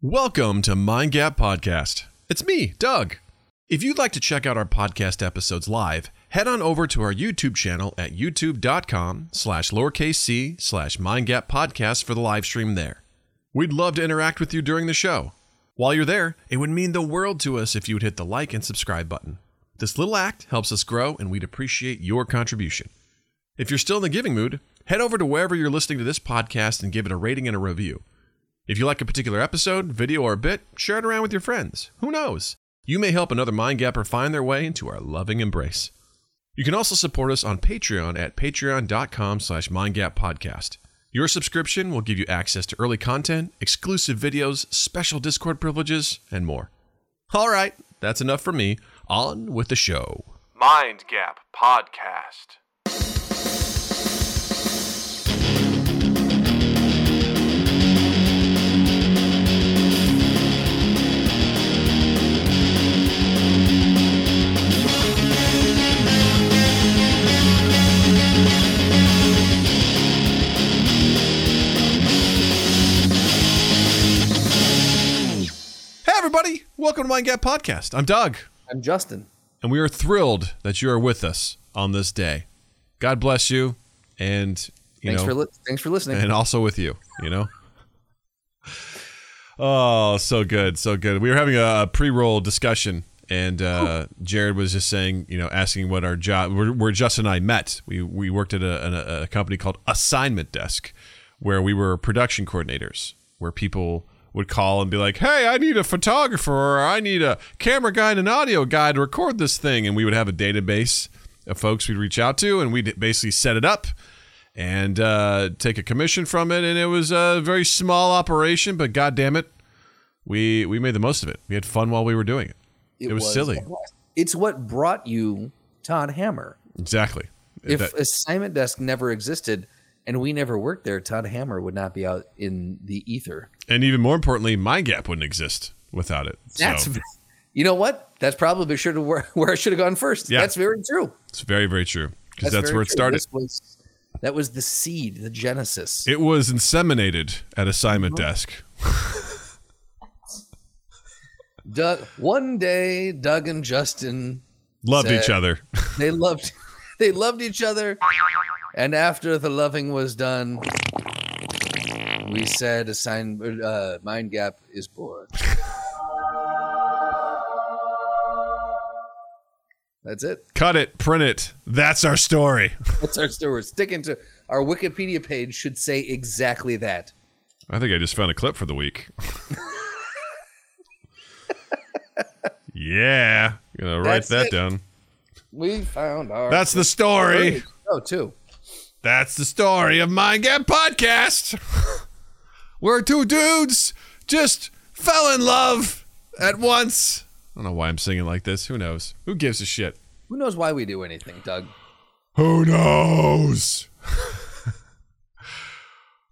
Welcome to Mind Gap Podcast. It's me, Doug. If you'd like to check out our podcast episodes live, head on over to our YouTube channel at youtube.com slash lowercase c slash mindgap podcast for the live stream there. We'd love to interact with you during the show. While you're there, it would mean the world to us if you would hit the like and subscribe button. This little act helps us grow, and we'd appreciate your contribution. If you're still in the giving mood, head over to wherever you're listening to this podcast and give it a rating and a review. If you like a particular episode, video, or bit, share it around with your friends. Who knows? You may help another Mind Gapper find their way into our loving embrace. You can also support us on Patreon at patreon.com slash mindgappodcast. Your subscription will give you access to early content, exclusive videos, special Discord privileges, and more. All right, that's enough for me. On with the show. Mind Gap Podcast. Everybody. Welcome to Mind Gap Podcast. I'm Doug, I'm Justin. and we are thrilled that you are with us on this day. God bless you, and you Thanks know, for li- thanks for listening. and also with you, you know. Oh, so good, so good. We were having a, a pre-roll discussion, and uh, Jared was just saying, you know, asking what our job, where, where Justin and I met. We we worked at a, a, a company called Assignment Desk, where we were production coordinators, where people would call and be like, "Hey, I need a photographer, or I need a camera guy and an audio guy to record this thing," and we would have a database of folks we'd reach out to, and we'd basically set it up and uh, take a commission from it. And it was a very small operation, but god damn it, we we made the most of it. We had fun while we were doing it. It, was, silly. It's what brought you Todd Hammer. Exactly. If That- assignment desk never existed and we never worked there, Todd Hammer would not be out in the ether. and even more importantly, Mind Gap wouldn't exist without it. That's so you know what? That's probably should have where, where I should have gone first. Yeah. That's very true. it's very very true because that's, very where it started. Was, that was the seed, the genesis. It was inseminated at assignment Uh-huh. desk. Doug, one day, Doug and Justin Loved Sad. each other. they loved they loved each other and after the loving was done we said a sign uh, mind gap is born that's it Cut it, print it. That's our story. that's our story We're sticking to our wikipedia page should say exactly that I think I just found a clip for the week. yeah, gonna write That's that it. down. we found our That's the story. oh too That's the story of Mind Gap Podcast. Where two dudes just fell in love at once. I don't know why I'm singing like this. Who knows? Who gives a shit? who knows why we do anything doug Who knows?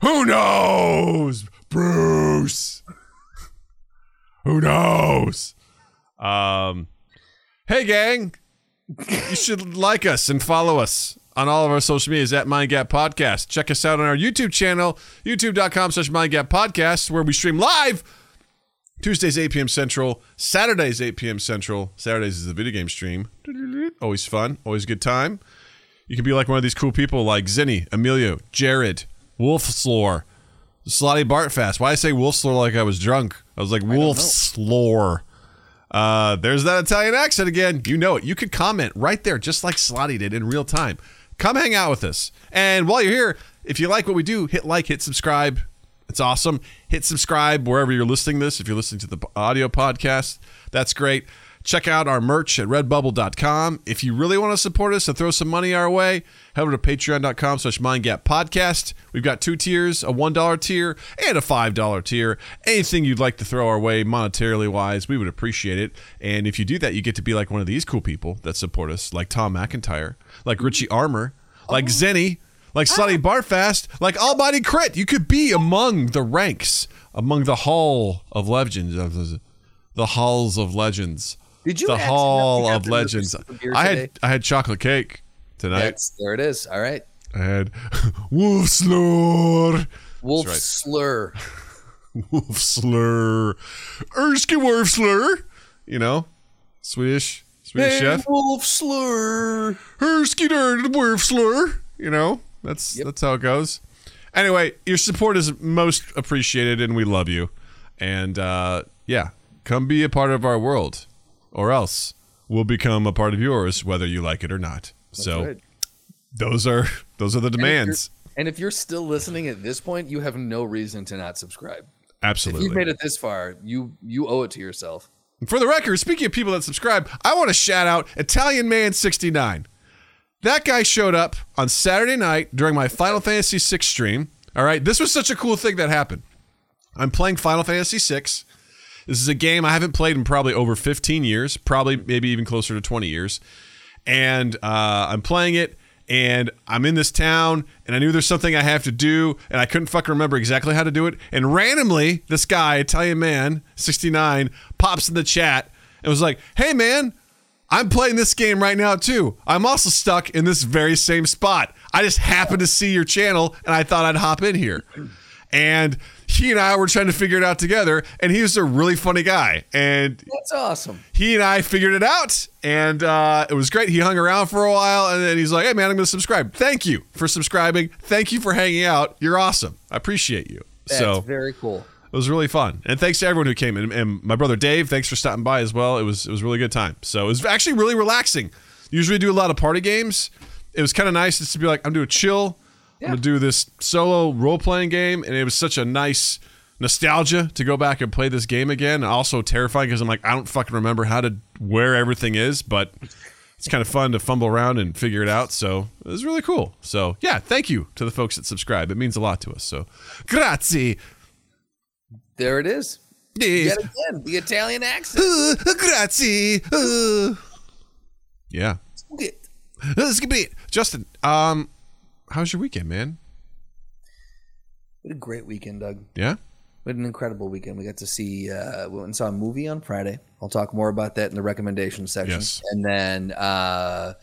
Who knows? Bruce. Who knows? Um Hey gang. You should like us and follow us on all of our social medias at MindGap Podcast. Check us out on our YouTube channel, youtube.com slash MindGap Podcast, where we stream live Tuesdays 8 p.m. Central, Saturdays 8 p.m. Central. Saturdays is the video game stream. Always fun, always a good time. You can be like one of these cool people like Zinni, Emilio, Jared, Wolfslore, Slotty Bartfast. Why I say Wolfslore like I was drunk? I was like Wolfslore. Uh, there's that Italian accent again. You know it. You could comment right there, just like Slotty did in real time. Come hang out with us. And while you're here, if you like what we do, hit like, hit subscribe. It's awesome. Hit subscribe wherever you're listening this. If you're listening to the audio podcast, that's great. Check out our merch at redbubble.com. If you really want to support us and throw some money our way, head over to patreon.com slash mindgappodcast. We've got two tiers, a $1 tier and a $5 tier. Anything you'd like to throw our way monetarily wise, we would appreciate it. And if you do that, you get to be like one of these cool people that support us, like Tom McIntyre, like Richie Armour, like oh. Zenny, like Slutty ah. Barfast, like Almighty Crit. You could be among the ranks, among the hall of legends, of the, the halls of legends. Did you the hall of legends? lose some I today? had I had chocolate cake tonight. That's there it is. All right. I had wolf slur. Wolf right. slur. Wolf slur. Erskine Wolf slur. You know, Swedish, Swedish chef. wolf slur. Erskine Wolf slur. You know, that's that's how it goes. Anyway, your support is most appreciated, and we love you. And uh, yeah, come be a part of our world, or else we'll become a part of yours, whether you like it or not. so right. those are those are the demands. And if you're still listening at this point, you have no reason to not subscribe. If Absolutely. you've made it this far, you you owe it to yourself. For the record, speaking of people that subscribe, I want to shout out Italian Man 69. That guy showed up on Saturday night during my Final Fantasy VI stream. All right, this was such a cool thing that happened. I'm playing Final Fantasy VI. This is a game I haven't played in probably over 15 years, probably maybe even closer to 20 years. And uh, I'm playing it, and I'm in this town, and I knew there's something I have to do, and I couldn't fucking remember exactly how to do it. And randomly, this guy, Italian man, 69, pops in the chat and was like, "Hey, man." I'm playing this game right now too. I'm also stuck in this very same spot. I just happened to see your channel and I thought I'd hop in here. And he and I were trying to figure it out together, and he was a really funny guy. And That's awesome. he and I figured it out, and uh, it was great. He hung around for a while, and then he's like, "Hey, man, I'm going to subscribe. Thank you for subscribing. Thank you for hanging out. You're awesome. I appreciate you." That's so very cool. it was really fun, and thanks to everyone who came in, and my brother Dave. Thanks for stopping by as well. It was it was a really good time. So it was actually really relaxing. Usually do a lot of party games. It was kind of nice just to be like, I'm doing chill. I'm gonna do this solo role playing game, and it was such a nice nostalgia to go back and play this game again. Also terrifying because I'm like, I don't fucking remember how to where everything is, but it's kind of fun to fumble around and figure it out. So it was really cool. So yeah, thank you to the folks that subscribe. It means a lot to us. So grazie. There it is. Yet again, the Italian accent. Uh, grazie. Uh. Yeah. Let's get it. Justin, um, how's your weekend, man? We had a great weekend, Doug. Yeah? We had an incredible weekend. We got to see, uh, we went and saw a movie on Friday. I'll talk more about that in the recommendation section. Yes. And then, uh,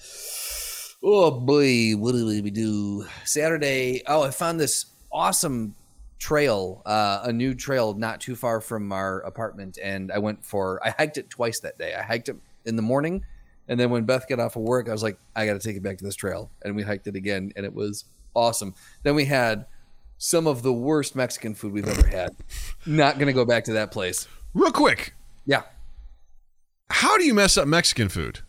oh boy, what did we do? Saturday, oh, I found this awesome trail, uh, a new trail not too far from our apartment. And I went for, I hiked it twice that day. I hiked it in the morning. And then when Beth got off of work, I was like, I got to take it back to this trail. And we hiked it again. And it was awesome. Then we had some of the worst Mexican food we've ever had. Not going to go back to that place. Real quick, Yeah. how do you mess up Mexican food?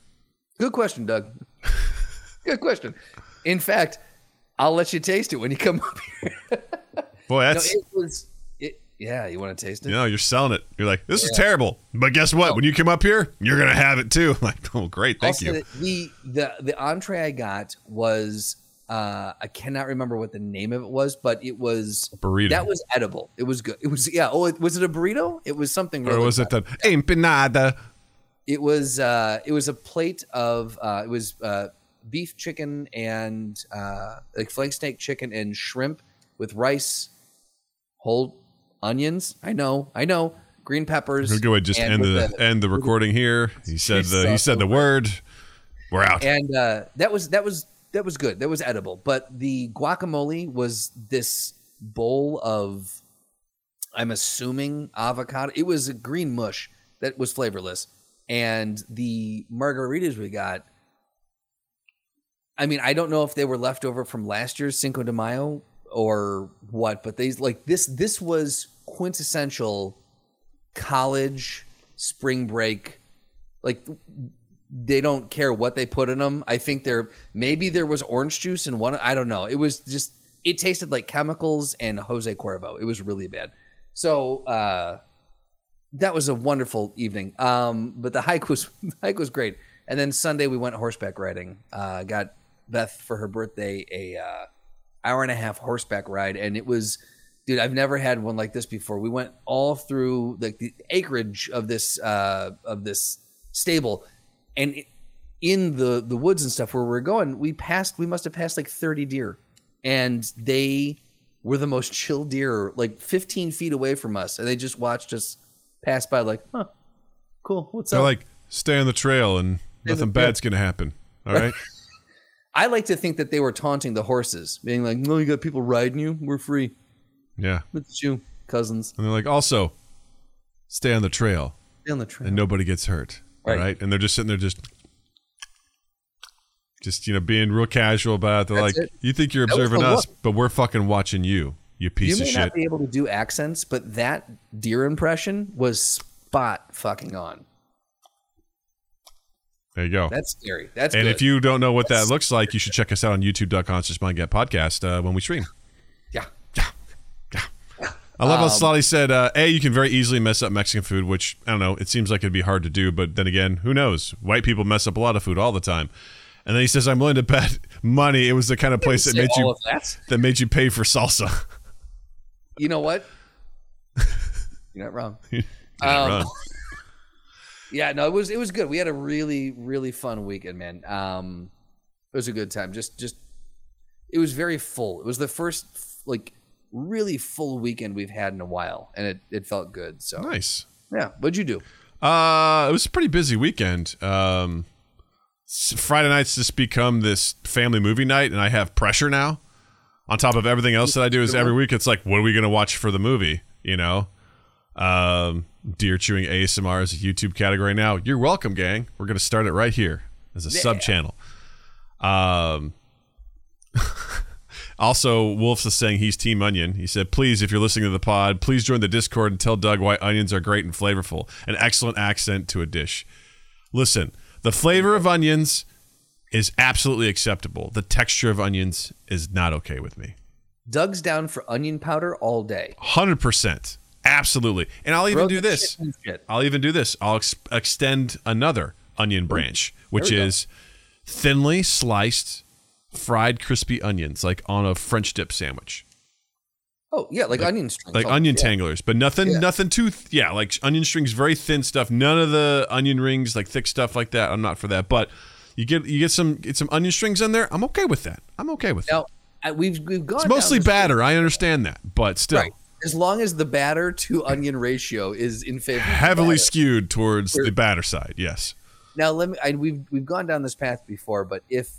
Good question, Doug. Good question. In fact, I'll let you taste it when you come up here. Boy, No, it was. Yeah, you want to taste it? you know, you're selling it. You're like, this is terrible. But guess what? When you come up here, you're gonna have it too. I'm like, oh great, thank Also, you. The the the entree I got was uh I cannot remember what the name of it was, but it was Burrito. That was edible. It was good. It was yeah. Oh, it, was it a burrito? It was something. or really was it the empanada? It was uh it was a plate of uh it was uh beef chicken and uh like flank steak chicken and shrimp with rice, whole onions. I know, I know. Green peppers. Ahead just end with the end the recording here. He said the he said the word. We're out. and uh, that was that was that was good. That was edible. But the guacamole was this bowl of, I'm assuming avocado. It was a green mush that was flavorless, and the margaritas we got. I mean, I don't know if they were left over from last year's Cinco de Mayo or what, but they like this. This was quintessential college spring break like they don't care what they put in them. I think there maybe there was orange juice in one. I don't know. It was just it tasted like chemicals and Jose Cuervo. It was really bad. So uh, that was a wonderful evening. Um, but the hike was hike was great. And then Sunday we went horseback riding. Uh, got Beth for her birthday a uh, hour and a half horseback ride, and it was. Dude, I've never had one like this before. We went all through like the acreage of this uh, of this stable, and in the the woods and stuff where we are going, we passed. We must have passed like thirty deer, and they were the most chill deer, like fifteen feet away from us, and they just watched us pass by, like, huh, cool, what's up? They're up? like, stay on the trail and nothing bad's gonna happen. All right. I like to think that they were taunting the horses, being like, "No, you got people riding you. We're free. Yeah. Look at you." cousins. And they're like, also, stay on the trail Stay on the trail. and nobody gets hurt. Right. Right. And they're just sitting there just just, you know, being real casual about it. They're That's like, it. You think you're observing us, but we're fucking watching you, you piece you of shit. You may not be able to do accents, but that deer impression was spot fucking on. there you go. That's scary. That's and good. if you don't know what that looks like, you should check us out on youtube.com slash podcast uh, when we stream. I love how Um, Slotty said, uh, A, you can very easily mess up Mexican food, which, I don't know, it seems like it'd be hard to do, but then again, who knows? White people mess up a lot of food all the time. And then he says, I'm willing to bet money it was the kind of place that made you that. that made you pay for salsa. You know what? You're not wrong. You're not Um, wrong. Yeah, no, it was it was good. We had a really really fun weekend, man. Um, it was a good time. Just just it was very full. It was the first like really full weekend we've had in a while, and it it felt good. So Nice. yeah, what'd you do? Uh, it was a pretty busy weekend. Um, Friday nights just become this family movie night, and I have pressure now. On top of everything else that I do, is every week it's like, what are we gonna watch for the movie? You know, um, deer chewing ASMR is a YouTube category now. You're welcome, gang. We're gonna start it right here as a sub channel. Um. Also, Wolf's is saying he's Team Onion. He said, please, if you're listening to the pod, please join the Discord and tell Doug why onions are great and flavorful. An excellent accent to a dish. Listen, the flavor of onions is absolutely acceptable. The texture of onions is not okay with me. Doug's down for onion powder all day. 100%. Absolutely. And I'll even do this. I'll even do this. I'll ex- extend another onion branch, which we go. is thinly sliced fried crispy onions, like on a French dip sandwich. Oh yeah, like, onion strings. like Oh, onion yeah. tanglers, but nothing, Yeah. nothing too. Th- yeah, like onion strings, very thin stuff. None of the onion rings, like thick stuff like that. I'm not for that. But you get you get some get some onion strings in there. I'm okay with that. I'm okay with that. Now I- we've we've gone It's mostly batter. I understand that, but still Right. As long as the batter to onion ratio is in favor. heavily skewed towards the batter side. Yes. Now let me. I, we've we've gone down this path before, but if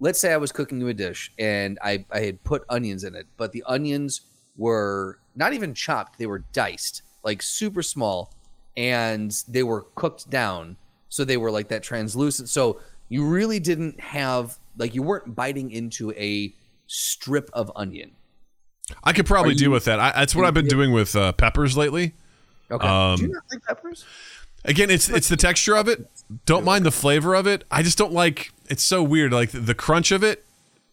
let's say I was cooking you a dish and I I had put onions in it, but the onions were not even chopped; they were diced, like super small, and they were cooked down, so they were like that translucent. So you really didn't have like you weren't biting into a strip of onion. I could probably Are deal you- with that. I, that's what I've been doing with uh, peppers lately. Okay. Um, Do you not like peppers? Again, it's it's the texture of it. Don't mind the flavor of it. I just don't like. It's so weird. Like the, crunch of it.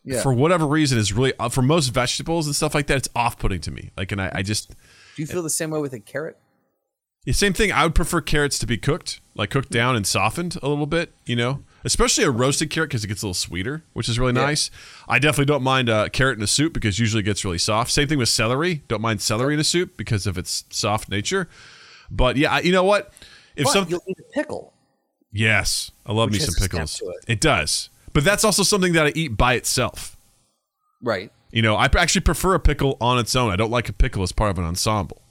Yeah. For whatever reason, is really uh, for most vegetables and stuff like that. It's off-putting to me. Like, and I, I just Do you feel the same way with a carrot? the same thing. I would prefer carrots to be cooked, like cooked down and softened a little bit. You know, especially a roasted carrot because it gets a little sweeter, which is really nice. I definitely don't mind a carrot in a soup because usually it gets really soft. Same thing with celery. Don't mind celery in a soup because of its soft nature. But yeah, I- you know what? If But something you'll eat a pickle. Yes, I love me some has a snap pickles. it. It does, but that's also something that I eat by itself. Right. You know, I actually prefer a pickle on its own. I don't like a pickle as part of an ensemble.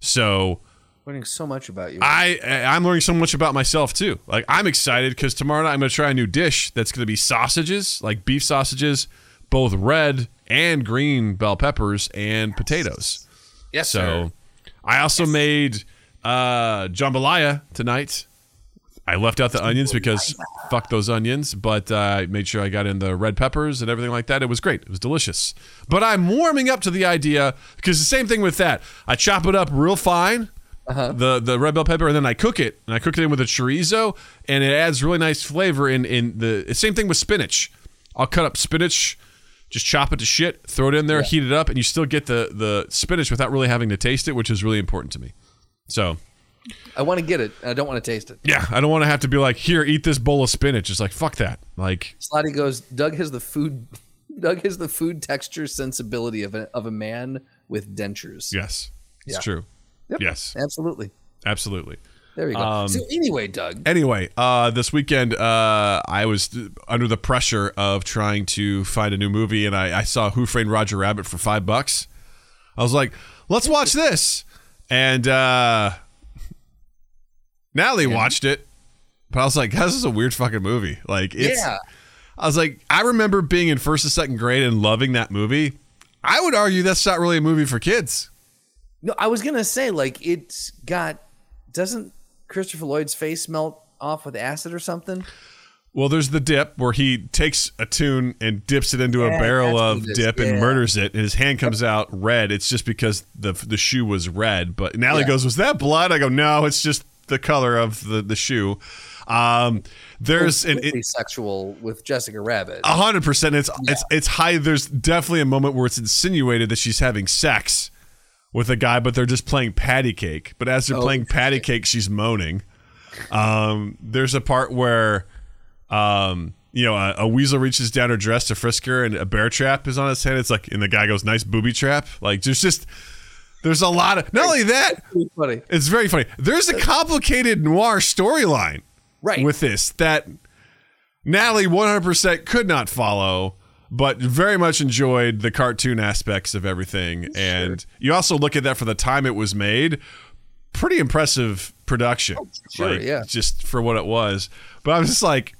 So Learning so much about you. I I'm learning so much about myself too. Like I'm excited because tomorrow night I'm going to try a new dish that's going to be sausages, like beef sausages, both red and green bell peppers and potatoes. yes, So sir. I also made uh jambalaya tonight. I left out the onions because fuck those onions, but uh, I made sure I got in the red peppers and everything like that. It was great. It was delicious. But I'm warming up to the idea because the same thing with that. I chop it up real fine, the the red bell pepper, and then I cook it, and I cook it in with a chorizo, and it adds really nice flavor. In in the same thing with spinach. I'll cut up spinach, just chop it to shit, throw it in there, heat it up, and you still get the the spinach without really having to taste it, which is really important to me. So I want to get it. I don't want to taste it. yeah, I don't want to have to be like, here, eat this bowl of spinach. It's like fuck that. Like Slotty goes. Doug has the food. Doug has the food texture sensibility of a of a man with dentures. yes, it's Yeah. true. Yep. Yes, Absolutely. absolutely. There you go. Um, so anyway, Doug. Anyway, uh, this weekend uh, I was under the pressure of trying to find a new movie, and I, I saw Who Framed Roger Rabbit for five bucks. I was like, let's watch this, and uh, Natalie watched it, but I was like, this is a weird fucking movie. Like, it's, yeah. I was like, I remember being in first and second grade and loving that movie. I would argue that's not really a movie for kids. No, I was gonna say like it's got doesn't Christopher Lloyd's face melt off with acid or something? Well, there's the dip where he takes a toon and dips it into a barrel of what it is. dip and murders it, and his hand comes out red. It's just because the the shoe was red. But Natalie Yeah. goes, "Was that blood?" I go, "No, it's just the color of the the shoe." Um, there's an Completely sexual with Jessica Rabbit. a hundred percent. It's it's it's high. There's definitely a moment where it's insinuated that she's having sex with a guy, but they're just playing patty cake. But as they're Oh, playing patty cake, she's moaning. Um, there's a part where, um, you know, a, a weasel reaches down her dress to frisk her, and a bear trap is on his head. It's like, and the guy goes, "Nice booby trap." Like, there's just there's a lot of. Not only that, Pretty funny, it's very funny. There's a complicated noir storyline right? with this that Natalie 100% could not follow, but very much enjoyed the cartoon aspects of everything. And you also look at that for the time it was made, pretty impressive production. sure, like, yeah. Just for what it was. But I'm just like,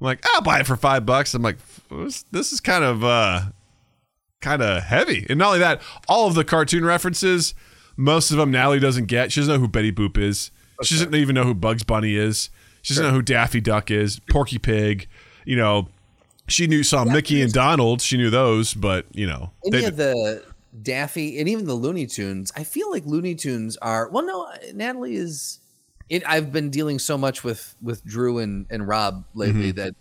I'm like, I'll buy it for five bucks. I'm like, this, this is kind of, uh, kind of heavy. And not only that, all of the cartoon references, most of them Natalie doesn't get. She doesn't know who Betty Boop is. She doesn't even know who Bugs Bunny is. She doesn't know who Daffy Duck is, Porky Pig. You know, she knew saw Mickey and Donald. She knew those, but you know, Any they- of the Daffy and even the Looney Tunes, I feel like Looney Tunes are well. No, Natalie is. It, I've been dealing so much with with Drew and and Rob lately Mm-hmm. that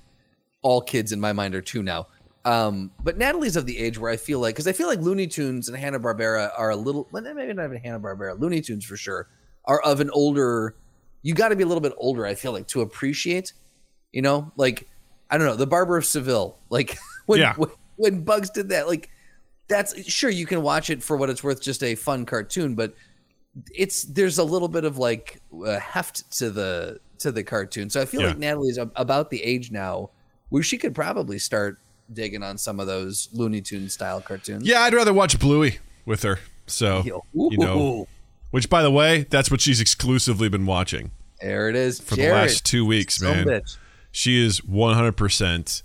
all kids in my mind are two now. Um, but Natalie's of the age where I feel like because I feel like Looney Tunes and Hanna Barbera are a little well, maybe not even Hanna Barbera, Looney Tunes for sure are of an older. You got to be a little bit older, I feel like, to appreciate. You know, like I don't know, the Barber of Seville, like when Yeah. when, when Bugs did that, like that's sure you can watch it for what it's worth, just a fun cartoon, but it's there's a little bit of like uh, heft to the to the cartoon. So I feel Yeah. like Natalie's about the age now where she could probably start digging on some of those Looney Tune style cartoons. yeah, I'd rather watch Bluey with her. So Yo, you know, which by the way, that's what she's exclusively been watching there it is for the last two weeks, man. bitch. She is 100%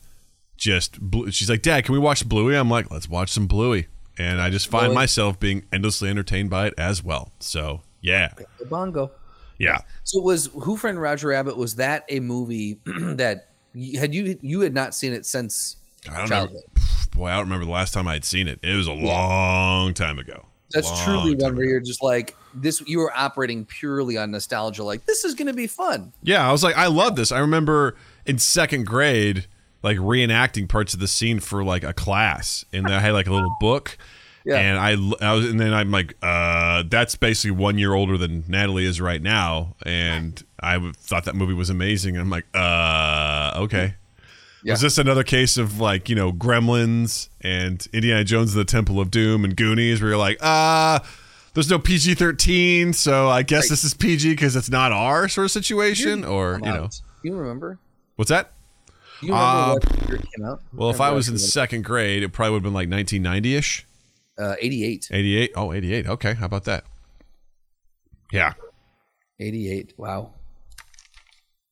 just blue. She's like, Dad, can we watch Bluey? I'm like, let's watch some Bluey. And I just find Bluey. myself being endlessly entertained by it as well. So, yeah. The bongo. Yeah. So was Who Framed Roger Rabbit? Was that a movie that had you you had not seen it since I don't childhood? know. Boy, I don't remember the last time I'd seen it. It was a long time ago. That's Long truly one where ago. you're just like this. You were operating purely on nostalgia. Like this is going to be fun. Yeah, I was like, I love this. I remember in second grade, like reenacting parts of the scene for like a class, and I had like a little book. Yeah. And I, I was, and then I'm like, uh, that's basically one year older than Natalie is right now, and I thought that movie was amazing. And I'm like, uh, okay. Yeah. Was this another case of like you know Gremlins and Indiana Jones and the Temple of Doom and Goonies, where you're like, ah, there's no PG-13, so I guess Right. this is PG because it's not our sort of situation, or you know, you remember? what's that? You remember Uh, what year came out? Well, if I was in second grade, it probably would have been like 1990ish, uh, 88. 88. Oh, 88. Okay, how about that? Yeah, 88. Wow.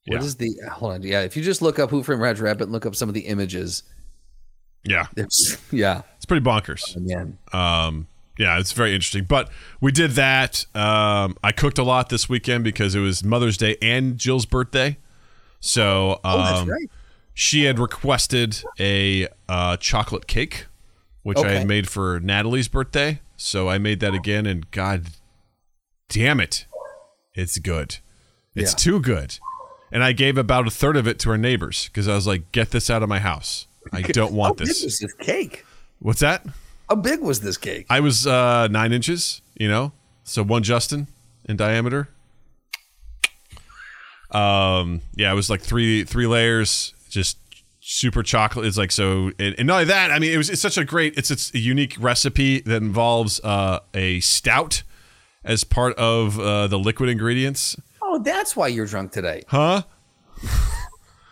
What Yeah. is the hold on? Yeah, if you just look up Who Framed Roger Rabbit and look up some of the images, yeah, there's yeah, it's pretty bonkers. man. Um, yeah, it's very interesting. But we did that. Um, I cooked a lot this weekend because it was Mother's Day and Jill's birthday. So um, Oh, right. she had requested a uh, chocolate cake, which I had made for Natalie's birthday. So I made that again, and God damn it, it's good. It's Yeah. too good. And I gave about a third of it to our neighbors because I was like, "Get this out of my house. I don't want How want big this." was this cake? What's that? How big was this cake? I was uh, nine inches, you know, so one Justin in diameter. Um, yeah, it was like three three layers, just super chocolate. It's like so, and, and not only that. I mean, it was it's such a great. It's it's a unique recipe that involves uh, a stout as part of uh, the liquid ingredients. Oh, that's why you're drunk today. Huh?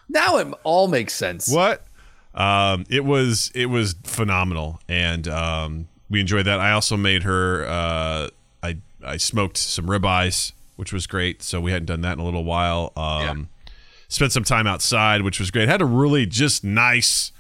Now it all makes sense. What? Um, it was it was phenomenal, and um, we enjoyed that. I also made her. Uh, I I smoked some ribeyes, which was great. So we hadn't done that in a little while. Um, Spent some time outside, which was great. Had a really just nice,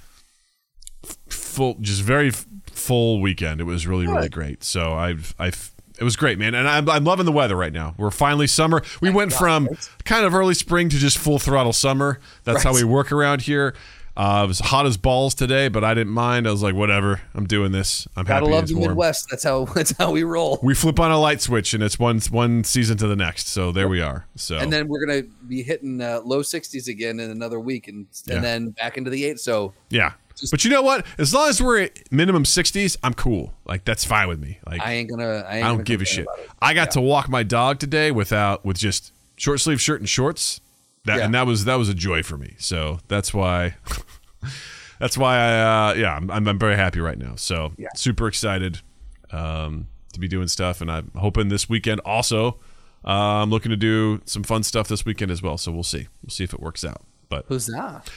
full, just very full weekend. It was really really great. So I've I've It was great, man, and I'm, I'm loving the weather right now. We're finally summer. We went from kind of early spring to just full throttle summer. That's how we work around here. Uh, it was hot as balls today, but I didn't mind. I was like, whatever, I'm doing this. I'm Gotta happy love it's the warm. Midwest. That's how that's how we roll. We flip on a light switch, and it's one one season to the next. So there we are. So And then we're gonna be hitting uh, low 60s again in another week, and Yeah. and then back into the eight. So yeah. But you know what? As long as we're at minimum 60s, I'm cool. Like that's fine with me. Like I ain't gonna. I, ain't I gonna don't give a shit. I got to walk my dog today without with just short sleeve shirt and shorts. That Yeah. and that was that was a joy for me. So that's why that's why I uh, yeah I'm, I'm I'm very happy right now. So Yeah. super excited um, to be doing stuff, and I'm hoping this weekend also. Uh, I'm looking to do some fun stuff this weekend as well. So we'll see. We'll see if it works out. But who's that?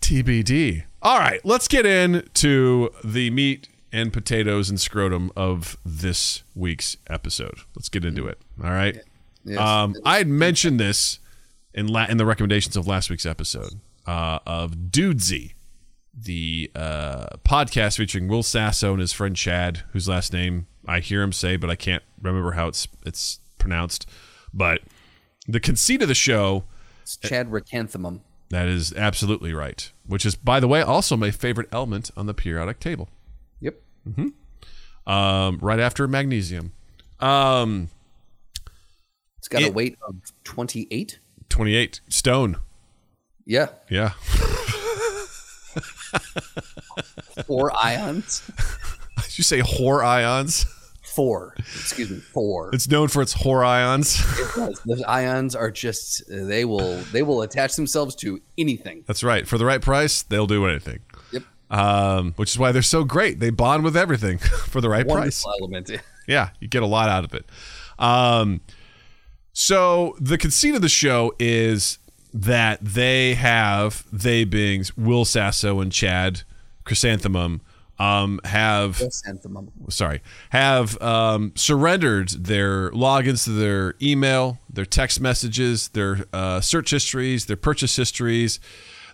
TBD. All right, let's get into the meat and potatoes and scrotum of this week's episode. Let's get into it. All right. Yes. Um, I had mentioned this in la- in the recommendations of last week's episode uh, of Dudesy, the uh, podcast featuring Will Sasso and his friend Chad, whose last name I hear him say, but I can't remember how it's it's pronounced. But the conceit of the show It's Chad Chrysanthemum. That is absolutely right. Which is, by the way, also my favorite element on the periodic table. Yep. Um, right after magnesium. Um, It's got a weight of 28. 28 stone. Yeah. Yeah. Four ions. Did you say whore ions? Four. Excuse me. Four. It's known for its whore ions. Yes, Those ions are just they will they will attach themselves to anything. That's right. For the right price, they'll do anything. Yep. Um, which is why they're so great. They bond with everything for the right price. Wonderful element. Yeah, you get a lot out of it. Um, so the conceit of the show is that they have they being Will Sasso and Chad Chrysanthemum um, have sorry have um, surrendered their logins to their email, their text messages, their uh, search histories, their purchase histories,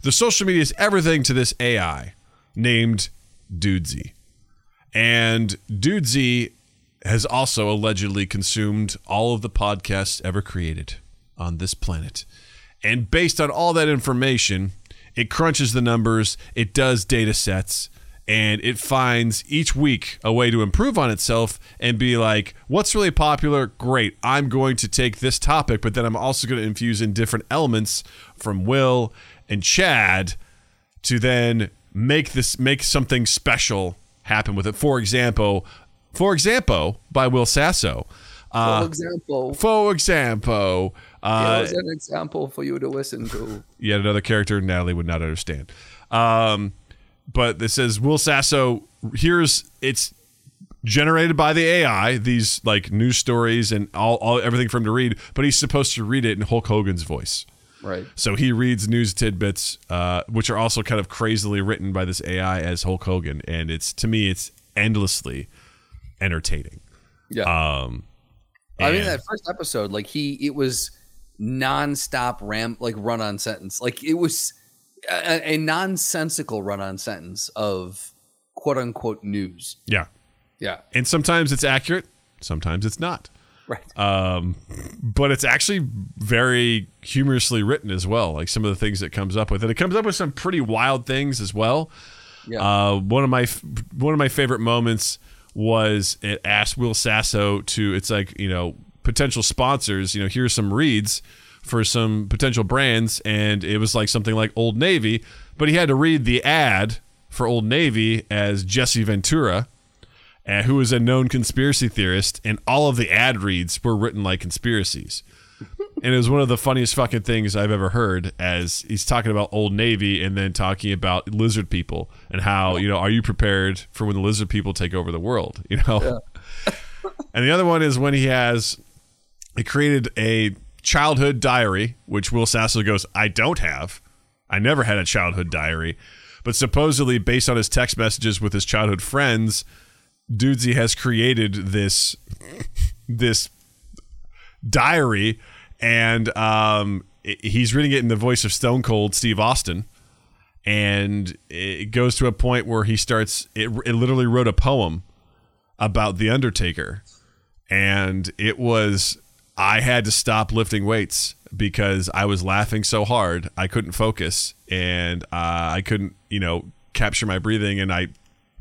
the social medias, everything to this AI named Dudesy. And Dudesy has also allegedly consumed all of the podcasts ever created on this planet. And based on all that information, it crunches the numbers, it does data sets, and it finds each week a way to improve on itself and be like, what's really popular? Great. I'm going to take this topic, but then I'm also going to infuse in different elements from Will and Chad to then make this make something special happen with it. For example, for example, by Will Sasso. Uh, For example, for example, uh, here's an example for you to listen to. yet another character Natalie would not understand. Um, but this says Will Sasso. Here's it's generated by the AI. These like news stories and all, all everything for him to read. But he's supposed to read it in Hulk Hogan's voice. Right. So he reads news tidbits, uh, which are also kind of crazily written by this AI as Hulk Hogan, and it's to me it's endlessly entertaining. Yeah. Um, I mean that first episode, like he, it was nonstop ram, like run-on sentence. Like it was a, a nonsensical run-on sentence of quote unquote news. yeah, Yeah. and sometimes it's accurate, sometimes it's not. Right. um, but it's actually very humorously written as well. Like some of the things it comes up with, and it comes up with some pretty wild things as well. Yeah. Uh, one of my one of my favorite moments was it asked Will Sasso to. It's like you know potential sponsors. You know, here's some reads for some potential brands, and it was like something like Old Navy, but he had to read the ad for Old Navy as Jesse Ventura uh, who is a known conspiracy theorist, and all of the ad reads were written like conspiracies. and it was one of the funniest fucking things I've ever heard. As he's talking about Old Navy and then talking about lizard people and how you know, are you prepared for when the lizard people take over the world? You know. and the other one is when he has he created a childhood diary, which Will Sasso goes, I don't have. I never had a childhood diary. But supposedly, based on his text messages with his childhood friends, Dudesy has created this this diary, and um, he's reading it in the voice of Stone Cold Steve Austin, and it goes to a point where he starts. It, it literally wrote a poem about the Undertaker, and it was I had to stop lifting weights because I was laughing so hard I couldn't focus and uh, I couldn't you know capture my breathing and I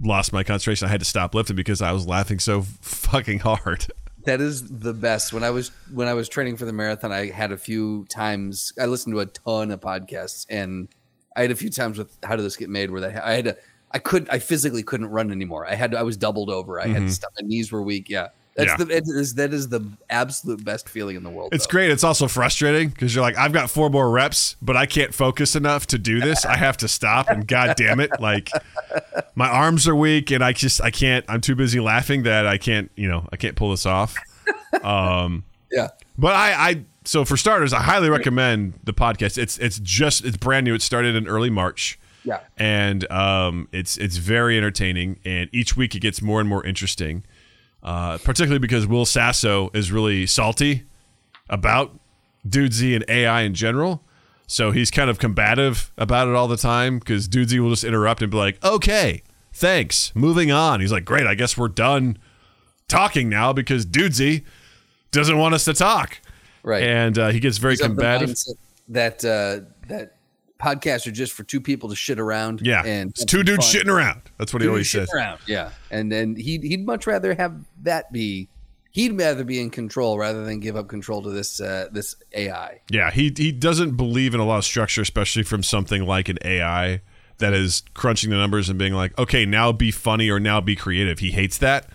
lost my concentration. I had to stop lifting because I was laughing so fucking hard. That is the best. When I was when I was training for the marathon, I had a few times. I listened to a ton of podcasts, and I had a few times with "How did this get made?" where they, I had to, I could, I physically couldn't run anymore. I had, to, I was doubled over. I had to stop. My knees were weak. Yeah, that's. Yeah. the it is, that is the absolute best feeling in the world. It's though. great. It's also frustrating because you're like, I've got four more reps, but I can't focus enough to do this. I have to stop, and god damn it, like my arms are weak, and I just I can't. I'm too busy laughing that I can't. You know, I can't pull this off. Um, Yeah, but I, I so for starters, I highly recommend the podcast. It's it's just it's brand new. It started in early March. yeah. and um, it's it's very entertaining. And each week it gets more and more interesting, uh, particularly because Will Sasso is really salty about Dudesy and AI in general. So he's kind of combative about it all the time because Dudesy will just interrupt and be like, "Okay, thanks, moving on." He's like, "Great, I guess we're done talking now because Dudesy doesn't want us to talk." Right. And uh, he gets very He's combative. That uh, that podcasts are just for two people to shit around. Yeah, and it's two dudes fun. shitting around. That's what he always says. around. Yeah, and then he'd he'd much rather have that be. He'd rather be in control rather than give up control to this uh, this AI. Yeah, he he doesn't believe in a lot of structure, especially from something like an AI that is crunching the numbers and being like, okay, now be funny or now be creative. He hates that,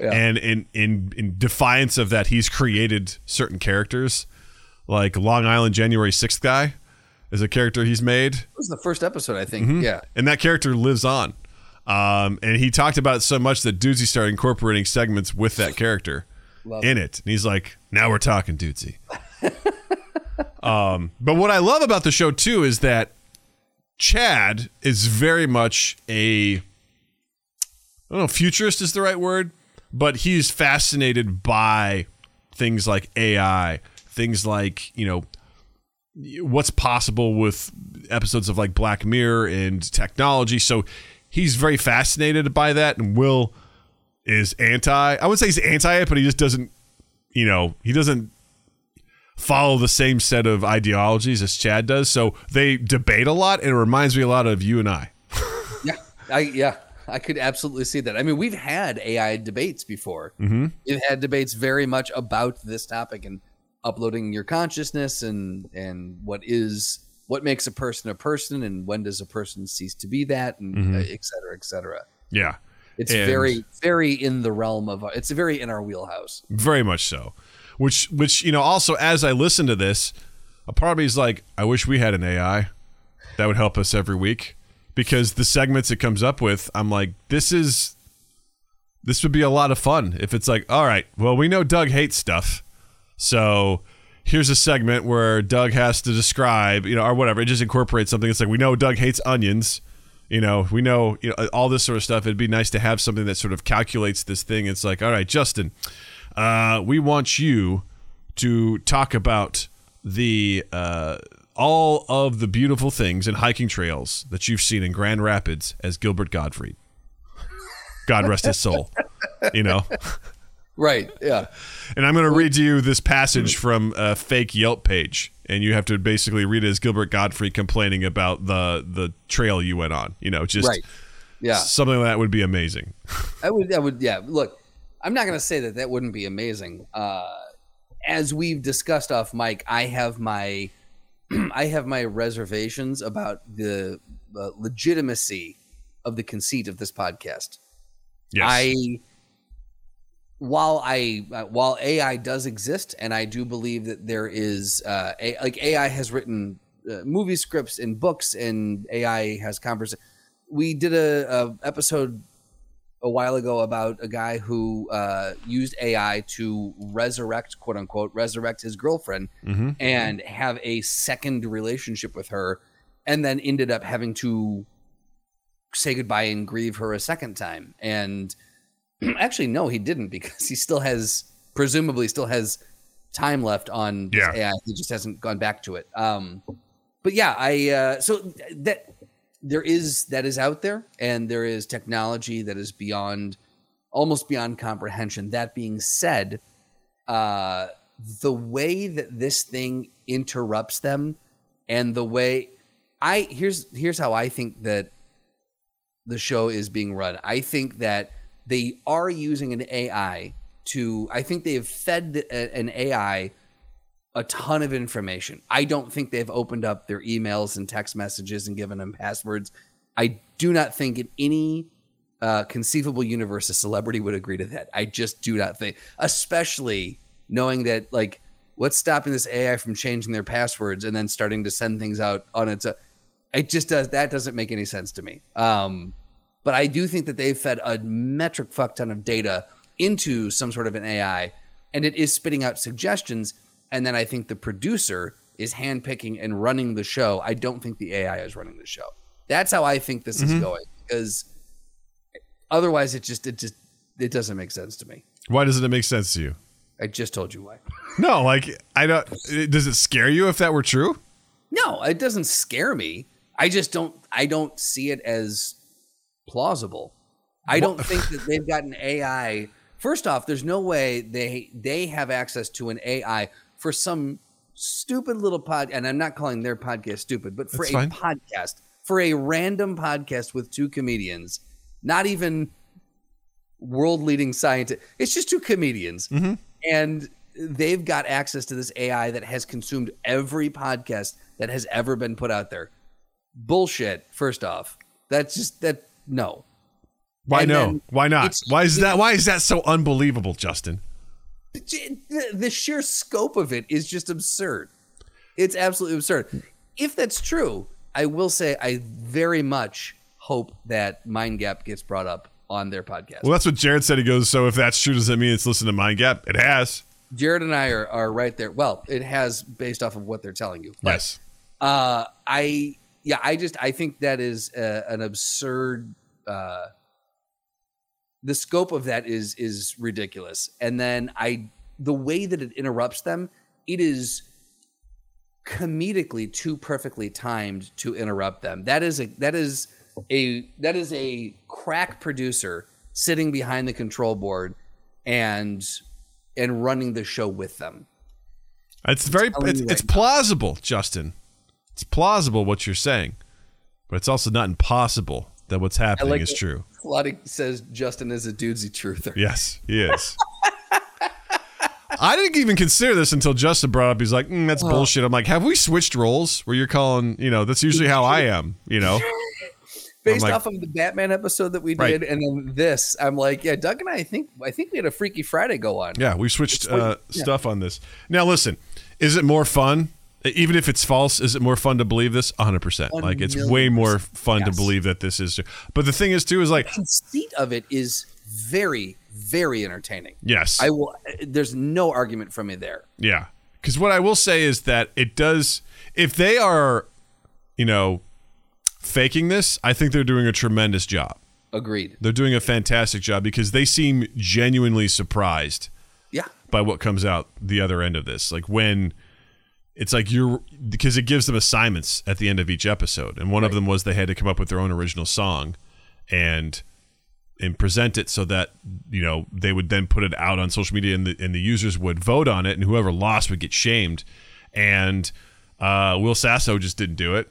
Yeah. and in in in defiance of that, he's created certain characters, like Long Island January Sixth guy, is a character he's made, It was the first episode, I think. Mm-hmm. Yeah, and that character lives on. Um, and he talked about it so much that Dudesy started incorporating segments with that character Love in it. And he's like, now we're talking Dudesy. um, but what I love about the show, too, is that Chad is very much a, I don't know, futurist is the right word, but he's fascinated by things like AI, things like, you know, what's possible with episodes of like Black Mirror and technology. So he's very fascinated by that. And Will is anti. I would say he's anti it, but he just doesn't. You know, he doesn't follow the same set of ideologies as Chad does. So they debate a lot, and it reminds me a lot of you and I. yeah, I yeah. I could absolutely see that. I mean, we've had AI debates before. Mm-hmm. We've had debates very much about this topic and uploading your consciousness and and what is what makes a person a person and when does a person cease to be that and uh, et cetera, et cetera. Yeah, It's And- very, very in the realm of. It's very in our wheelhouse. very much so. Which, which you know, also as I listen to this, a part of me is like, I wish we had an AI that would help us every week because the segments it comes up with, I'm like, this is this would be a lot of fun if it's like, all right, well, we know Doug hates stuff, so here's a segment where Doug has to describe, you know, or whatever. It just incorporates something. It's like we know Doug hates onions. You know, we know, you know all this sort of stuff. It'd be nice to have something that sort of calculates this thing. It's like, all right, Justin, uh, we want you to talk about the uh, all of the beautiful things and hiking trails that you've seen in Grand Rapids as Gilbert Gottfried. God rest his soul. You know, Right. Yeah. and I'm going to read to you this passage from a fake Yelp page, and you have to basically read it as Gilbert Gottfried complaining about the the trail you went on. You know, just Right. Yeah. something like that would be amazing. I would. I would. Yeah. Look, I'm not going to say that that wouldn't be amazing. Uh, as we've discussed off mic, I have my, I have my reservations about the, the legitimacy of the conceit of this podcast. Yes. I while I uh, while AI does exist, and I do believe that there is uh, a, like AI has written uh, movie scripts and books, and AI has conversation. We did a, a episode a while ago about a guy who uh, used AI to resurrect, quote unquote, resurrect his girlfriend Mhm. and have a second relationship with her, and then ended up having to say goodbye and grieve her a second time. And actually, no, he didn't because he still has, presumably, still has time left on Yeah. AI. He just hasn't gone back to it. Um, but yeah, I uh, so that there is that is out there, and there is technology that is beyond, almost beyond comprehension. That being said, uh, the way that this thing interrupts them, and the way I here's here's how I think that the show is being run. I think that they are using an AI to. I think they have fed the- a- an AI a ton of information. I don't think they've opened up their emails and text messages and given them passwords. I do not think in any uh, conceivable universe a celebrity would agree to that. I just do not think, especially knowing that like what's stopping this AI from changing their passwords and then starting to send things out on its own. It just does that doesn't make any sense to me. Um, but I do think that they've fed a metric fuck ton of data into some sort of an AI, and it is spitting out suggestions. And then I think the producer is handpicking and running the show. I don't think the AI is running the show. That's how I think this is mm-hmm. going because otherwise it just it just it doesn't make sense to me. Why doesn't it make sense to you? I just told you why. No, like I don't. Does it scare you if that were true? No, it doesn't scare me. I just don't I don't see it as plausible. I don't think that they've got an AI. First off, there's no way they they have access to an AI for some stupid little pod and I'm not calling their podcast stupid, but for That's a fine. podcast, for a random podcast with two comedians, not even world leading scientists. It's just two comedians. Mm-hmm. And they've got access to this AI that has consumed every podcast that has ever been put out there. Bullshit, first off. That's just that no. Why And no? Why not? Why is that? Why is that so unbelievable, Justin? The, the sheer scope of it is just absurd. It's absolutely absurd. If that's true, I will say I very much hope that Mind Gap gets brought up on their podcast. Well, that's what Jared said. He goes, "So if that's true, does that mean it's listened to Mind Gap? It has. Jared and I are, are right there. Well, it has based off of what they're telling you. But, Yes. Uh, I yeah, I just I think that is uh, an absurd. Uh, the scope of that is is ridiculous, and then I the way that it interrupts them, it is comedically too perfectly timed to interrupt them. That is a that is a that is a crack producer sitting behind the control board and and running the show with them. It's very. It's, you it's now. plausible, Justin. It's plausible what you're saying, but it's also not impossible that what's happening like is true. Lottie says Justin is a dudesy truther. Yes, he is. I didn't even consider this until Justin brought up. He's like, mm, "That's bullshit." I'm like, "Have we switched roles? Where you're calling, you know, that's usually how I am, you know." Based like- off of the Batman episode that we Right. did, and then this, I'm like, yeah, Doug and I, I think I think we had a Freaky Friday go on. Yeah, we switched uh, yeah. stuff on this. Now, listen, is it more fun? Even if it's false, is it more fun to believe this? 100%. One Like, it's way more fun to believe that this is. But the thing is, too, is like, the conceit of it is very, very entertaining. yes. I will. There's no argument from me there. Yeah. Because what I will say is that it does, if they are, you know, faking this, I think they're doing a tremendous job. Agreed. They're doing a fantastic job because they seem genuinely surprised Yeah. by what comes out the other end of this. Like when it's like you're because it gives them assignments at the end of each episode, and one of them was they had to come up with their own original song and and present it so that you know they would then put it out on social media and the and the users would vote on it, and whoever lost would get shamed. And uh, Will Sasso just didn't do it,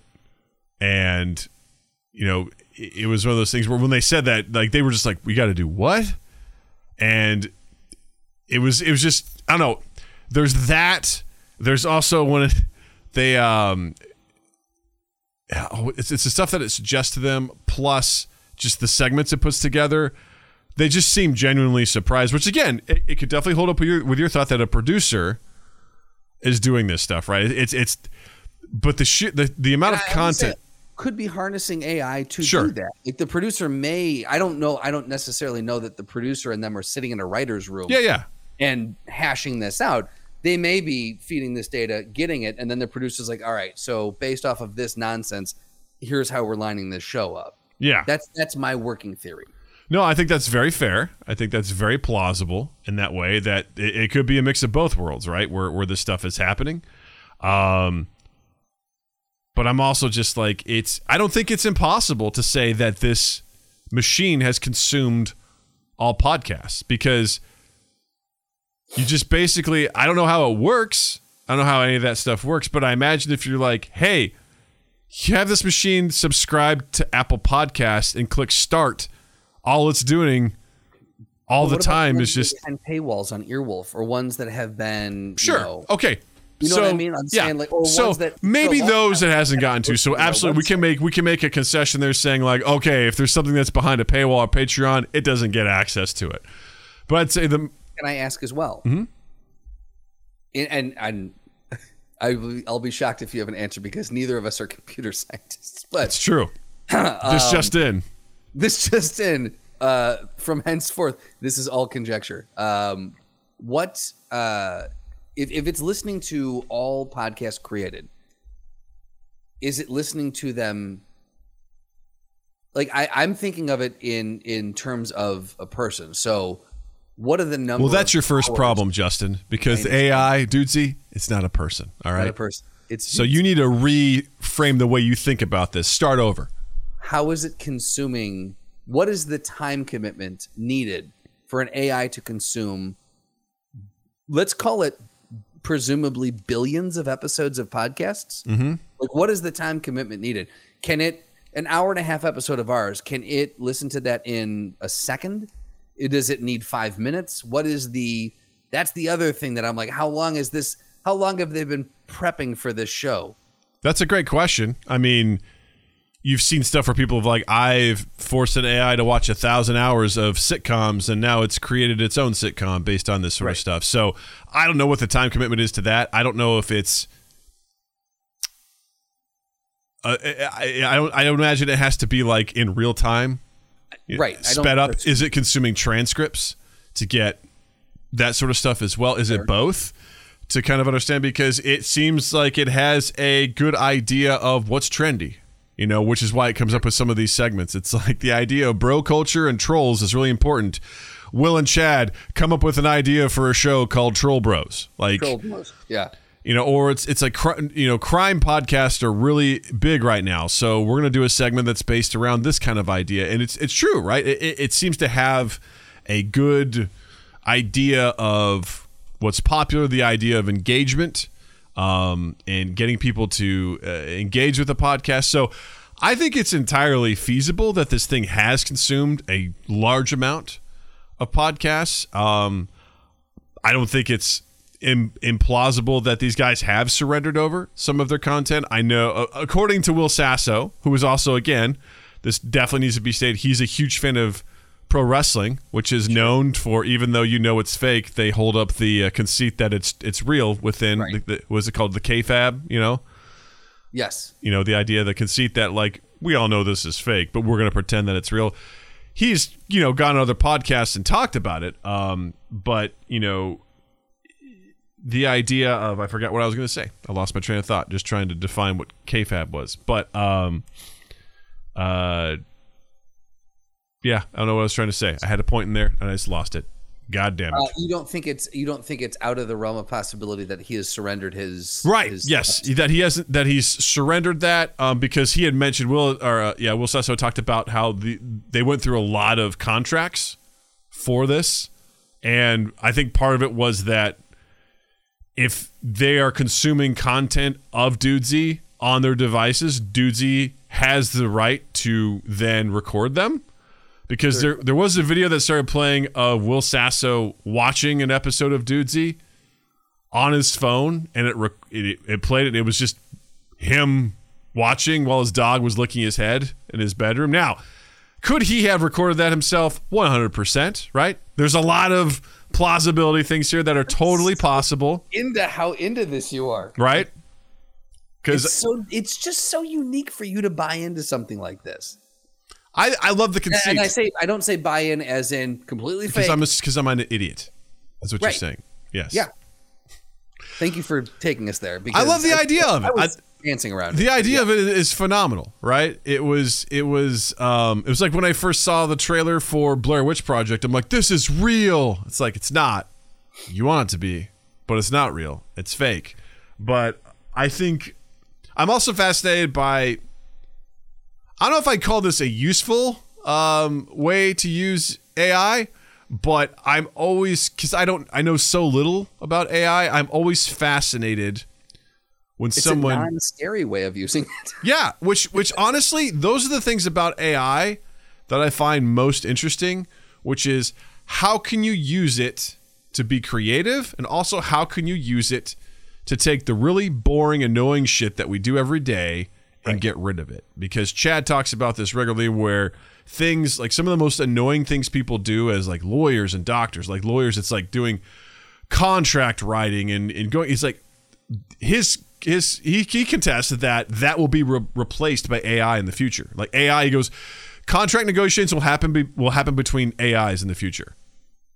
and you know it, it was one of those things where when they said that, like they were just like, "We got to do what?" and it was it was just I don't know. There's that. There's also when they um, oh, it's it's the stuff that it suggests to them plus just the segments it puts together. They just seem genuinely surprised, which again, it, it could definitely hold up with your with your thought that a producer is doing this stuff, right? It's it's, but the shit the the amount of would say content. could be harnessing AI to Sure. do that. Like the producer may, I don't know, I don't necessarily know that the producer and them are sitting in a writer's room Yeah, yeah. and hashing this out. They may be feeding this data, getting it, and then the producer's like, all right, so based off of this nonsense, here's how we're lining this show up. Yeah. That's that's my working theory. No, I think that's very fair. I think that's very plausible in that way that it, it could be a mix of both worlds, right? Where where this stuff is happening. Um but I'm also just like it's I don't think it's impossible to say that this machine has consumed all podcasts because you just basically I don't know how it works. I don't know how any of that stuff works, but I imagine if you're like, hey, you have this machine subscribed to Apple Podcasts and click start, all it's doing all the time is just behind paywalls on Earwolf or ones that have been Sure. You know, okay. You know so, what I mean? I'm yeah. saying, like, or so ones that- maybe those it hasn't gotten to. So absolutely, we can make we can make a concession there, saying like, okay, if there's something that's behind a paywall or Patreon, it doesn't get access to it. But I'd say the can I ask as well? Mm-hmm. And, and and I will- be shocked if you have an answer because neither of us are computer scientists. But it's true. Um, this just in. this just in uh, from henceforth this is all conjecture um, what uh, if, if it's listening to all podcasts created is it listening to them like I, i'm thinking of it in in terms of a person so what are the numbers Well, that's your first problem, Justin, because AI, dudesy, it's not a person. All right, not a person it's So you need to reframe the way you think about this. Start over. how is it consuming what is the time commitment needed for an ai to consume let's call it presumably billions of episodes of podcasts mm-hmm. like what is the time commitment needed can it an hour and a half episode of ours can it listen to that in a second It- does it need five minutes what is the that's the other thing that i'm like how long is this how long have they been prepping for this show That's a great question. I mean, you've seen stuff where people have like, I've forced an AI to watch a thousand hours of sitcoms, and now it's created its own sitcom based on this sort of stuff. So I don't know what the time commitment is to that. I don't know if it's. Uh, I, I, I don't. I don't imagine it has to be like in real time. Right. Sped up. Is it consuming transcripts to get that sort of stuff as well? Is it both? To kind of understand because it seems like it has a good idea of what's trendy, you know, which is why it comes up with some of these segments. It's like the idea of bro culture and trolls is really important. Will and Chad come up with an idea for a show called Troll Bros. Like troll bros. yeah you know, or it's it's like cri- you know, crime podcasts are really big right now. So we're gonna do a segment that's based around this kind of idea, and it's it's true, right? It, it, it seems to have a good idea of what's popular, the idea of engagement, um, and getting people to uh, engage with the podcast. So I think it's entirely feasible that this thing has consumed a large amount of podcasts. Um, I don't think it's Im- implausible that these guys have surrendered over some of their content. I know, uh, according to Will Sasso, who is also, again, this definitely needs to be stated, he's a huge fan of pro wrestling, which is known for, even though you know it's fake, they hold up the uh, conceit that it's it's real within, Right. the, the, was it called the kayfabe, you know? yes you know the idea the conceit that like we all know this is fake but we're going to pretend that it's real he's you know gone on other podcasts and talked about it um but you know the idea of i forgot what i was going to say i lost my train of thought just trying to define what kayfabe was but um uh yeah i don't know what i was trying to say i had a point in there and i just lost it god damn it Uh, you don't think it's you don't think it's out of the realm of possibility that he has surrendered his Right. his- yes. That he hasn't. That he's surrendered that um, because he had mentioned Will or uh, yeah Will Sasso talked about how the they went through a lot of contracts for this, and I think part of it was that if they are consuming content of Dudesy on their devices, Dudesy has the right to then record them. Because there there was a video that started playing of Will Sasso watching an episode of Dudesy on his phone, and it rec- it, it played it. It was just him watching while his dog was licking his head in his bedroom. Now, could he have recorded that himself? One hundred percent, right? There's a lot of plausibility things here that are totally possible, into how into this you are. right? It's Because so it's just so unique for you to buy into something like this. I, I love the conceit and I say I don't say buy in as in completely because fake. I'm because I'm an idiot. That's what Right. you're saying. Yes. yeah. Thank you for taking us there. Because I love the idea of it. I was I- dancing around. the it. idea of it is phenomenal, right? It was it was um it was like when I first saw the trailer for Blair Witch Project, I'm like, this is real. It's like it's not. You want it to be, but it's not real. It's fake. But I think I'm also fascinated by I don't know if I'd call this a useful um way to use AI, but I'm always because I don't I know so little about AI. I'm always fascinated when It's someone a non-scary way of using it. yeah, which which honestly, those are the things about AI that I find most interesting, which is how can you use it to be creative and also how can you use it to take the really boring annoying shit that we do every day and get rid of it. Because Chad talks about this regularly where things like some of the most annoying things people do as like lawyers and doctors, like lawyers it's like doing contract writing and, and going it's like his his he, he contests that that will be re- replaced by AI in the future. Like AI, he goes, contract negotiations will happen be, will happen between AIs in the future.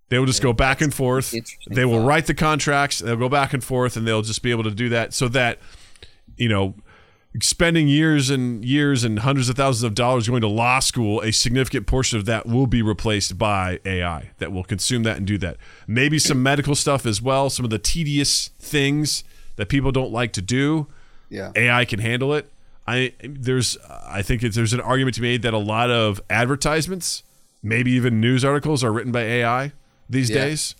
They will just go back and forth. They will write the contracts. They'll go back and forth, and they'll just be able to do that so that you know spending years and years and hundreds of thousands of dollars going to law school, a significant portion of that will be replaced by AI that will consume that and do that. Maybe some medical stuff as well, some of the tedious things that people don't like to do. Yeah. AI can handle it. I there's I think there's an argument to be made that a lot of advertisements, maybe even news articles, are written by AI these Yeah. days.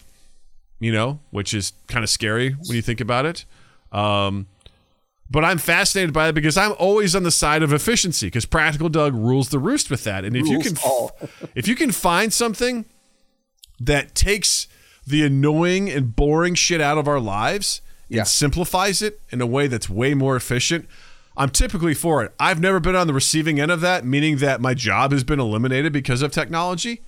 You know, which is kind of scary when you think about it. Um, but I'm fascinated by it because I'm always on the side of efficiency because Practical Doug rules the roost with that. And if you can, if you can find something that takes the annoying and boring shit out of our lives and Yeah. simplifies it in a way that's way more efficient, I'm typically for it. I've never been on the receiving end of that, meaning that my job has been eliminated because of technology.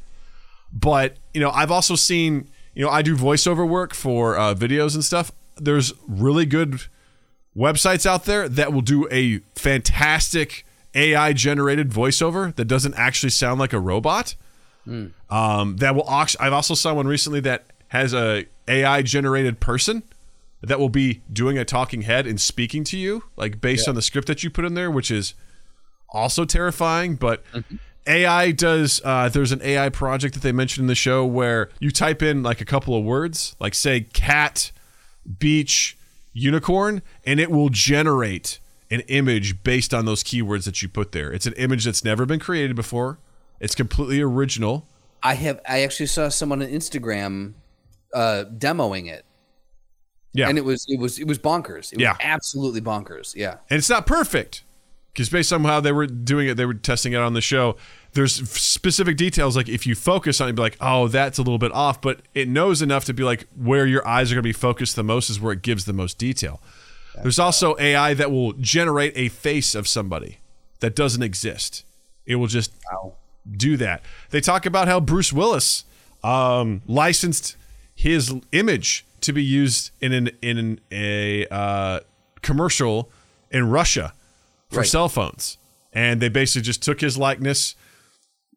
But you know, I've also seen, you know, I do voiceover work for uh, videos and stuff. There's really good websites out there that will do a fantastic AI generated voiceover that doesn't actually sound like a robot. Um, that will. I've also saw one recently that has a AI generated person that will be doing a talking head and speaking to you, like based on the script that you put in there, which is also terrifying. But AI does. Uh, there's an AI project that they mentioned in the show where you type in like a couple of words, like say cat, beach, unicorn, and it will generate an image based on those keywords that you put there. It's an image that's never been created before. It's completely original. I have. I actually saw someone on Instagram uh, demoing it, Yeah. and it was it was it was bonkers. It was Yeah. absolutely bonkers. Yeah. and it's not perfect because based on how they were doing it, they were testing it on the show. There's specific details like if you focus on it, be like, oh, that's a little bit off, but it knows enough to be like where your eyes are going to be focused the most is where it gives the most detail. There's also AI that will generate a face of somebody that doesn't exist. It will just Wow. do that. They talk about how Bruce Willis um, licensed his image to be used in an in an, a uh, commercial in Russia for Right. cell phones, and they basically just took his likeness,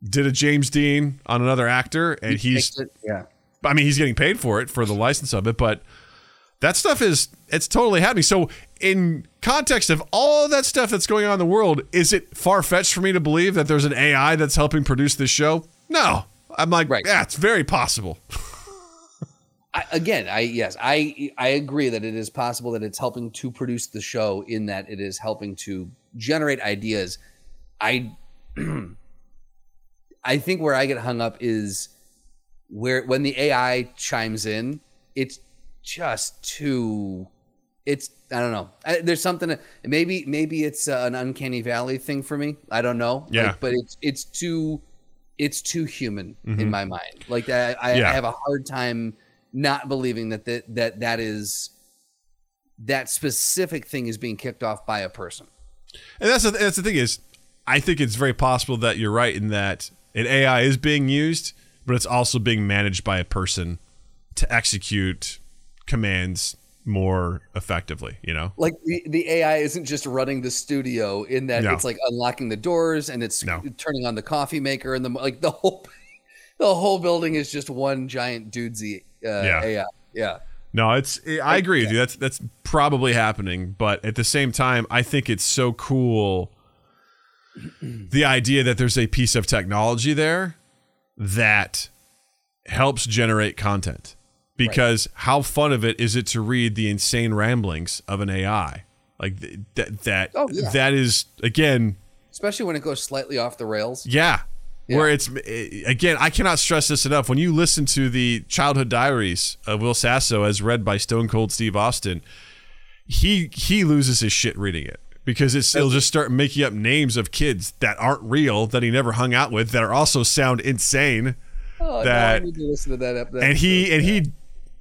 did a James Dean on another actor, and he's it. Yeah. I mean, he's getting paid for it for the license of it, but that stuff is it's totally happening. So, in context of all that stuff that's going on in the world, is it far fetched for me to believe that there's an AI that's helping produce this show? No, I'm like, Right. yeah, it's very possible. I, again, I yes, I I agree that it is possible that it's helping to produce the show in that it is helping to generate ideas. I I think where I get hung up is where when the AI chimes in, it's just too. It's I don't know. I, there's something. Maybe maybe it's uh, an uncanny valley thing for me. I don't know. Yeah. Like, but it's it's too it's too human in my mind. Like that, I, Yeah. I have a hard time not believing that that that that is that specific thing is being kicked off by a person. And that's the, that's the thing is, I think it's very possible that you're right in that an AI is being used, but it's also being managed by a person to execute commands more effectively. You know. Like the, the AI isn't just running the studio in that No. it's like unlocking the doors and it's No. turning on the coffee maker and the like the whole the whole building is just one giant dudesy uh, Yeah. AI. Yeah. No, it's I agree with you. That's that's probably happening, but at the same time, I think it's so cool the idea that there's a piece of technology there that helps generate content. Because how fun of it is it to read the insane ramblings of an AI? Like th- that that Oh, yeah. that is again, Especially when it goes slightly off the rails. yeah. Where it's eh, again I cannot stress this enough. When you listen to the childhood diaries of Will Sasso as read by Stone Cold Steve Austin he he loses his shit reading it because it's he'll just start making up names of kids that aren't real that he never hung out with that are also sound insane Oh, that- no, I need to listen to that. ep- that and he and he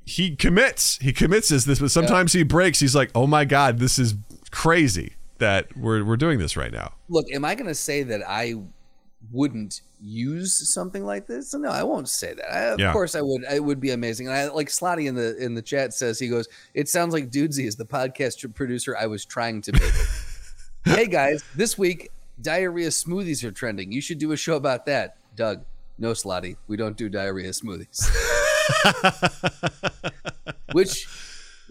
he commits he commits as this but sometimes he breaks. He's like oh my god this is crazy that we're we're doing this right now. Look. Am I going to say that I wouldn't use something like this? No, I won't say that. I, of Yeah. course, I would. It would be amazing. And I like Slotty in the in the chat says he goes. It sounds like Dudesy is the podcast producer I was trying to be. hey guys, this week diarrhea smoothies are trending. You should do a show about that. Doug, no Slotty, we don't do diarrhea smoothies. Which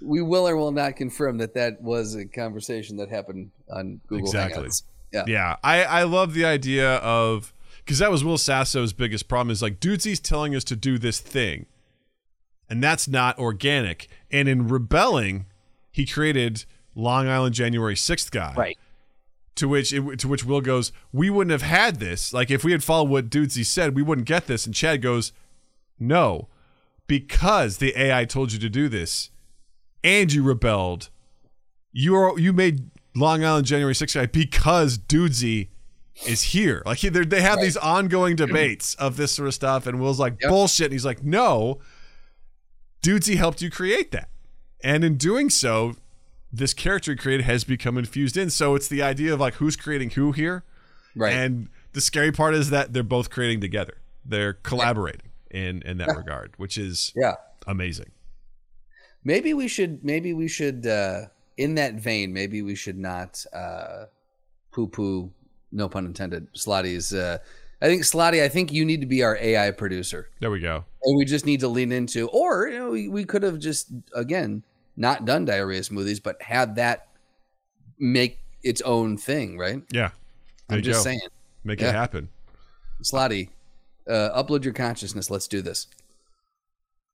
we will or will not confirm that that was a conversation that happened on Google Exactly. Hangouts. Yeah. yeah i i love the idea of because that was will sasso's biggest problem is like dudesy's telling us to do this thing and that's not organic and in rebelling he created long island january 6th guy Right. to which it, to which Will goes, we wouldn't have had this. Like if we had followed what Dudesy said, we wouldn't get this. And Chad goes, no, because the AI told you to do this, and you rebelled. You are you made Long Island January 6th guy because Dudesy is here. Like they have these ongoing debates of this sort of stuff, and Will's like Yep. bullshit, and he's like, no, Dudesy helped you create that, and in doing so, this character he created has become infused in. So it's the idea of like who's creating who here. Right. And the scary part is that they're both creating together. They're collaborating in in that regard, which is yeah. amazing. Maybe we should maybe we should uh in that vein, maybe we should not uh poo poo no pun intended Slotty's uh I think Slotty, I think you need to be our AI producer. There we go. And we just need to lean into or you know, we, we could have just again not done diarrhea smoothies, but had that make its own thing, right? Yeah. There I'm just go. saying. Make Yeah. it happen. Slotty, uh upload your consciousness. Let's do this.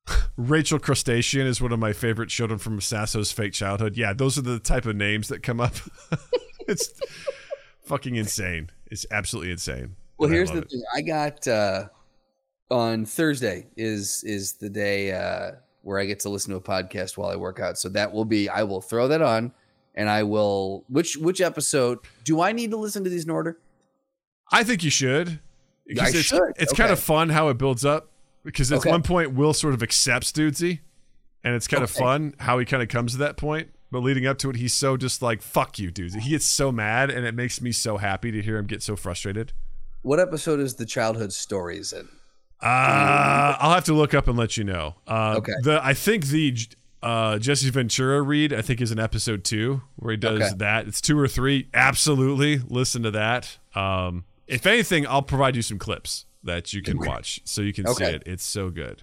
Rachel Crustacean is one of my favorite children from Sasso's fake childhood. Yeah, those are the type of names that come up. it's fucking insane. It's absolutely insane. Well, And here's the it. thing. I got uh, on Thursday is is the day uh, where I get to listen to a podcast while I work out. So that will be I will throw that on, and I will. Which which episode do I need to listen to these in order? I think you should. I it's, should. It's kind of fun how it builds up. Because at Okay. one point, Will sort of accepts Dudesy, and it's kind of fun how he kind of comes to that point. But leading up to it, he's so just like "fuck you, Dudesy." He gets so mad, and it makes me so happy to hear him get so frustrated. What episode is the childhood stories in? Uh, I'll have to look up and let you know. Uh, Okay. The I think the uh, Jesse Ventura read I think is in episode two where he does Okay. that. It's two or three. Absolutely, listen to that. Um, if anything, I'll provide you some clips that you can watch so you can see it. It's so good.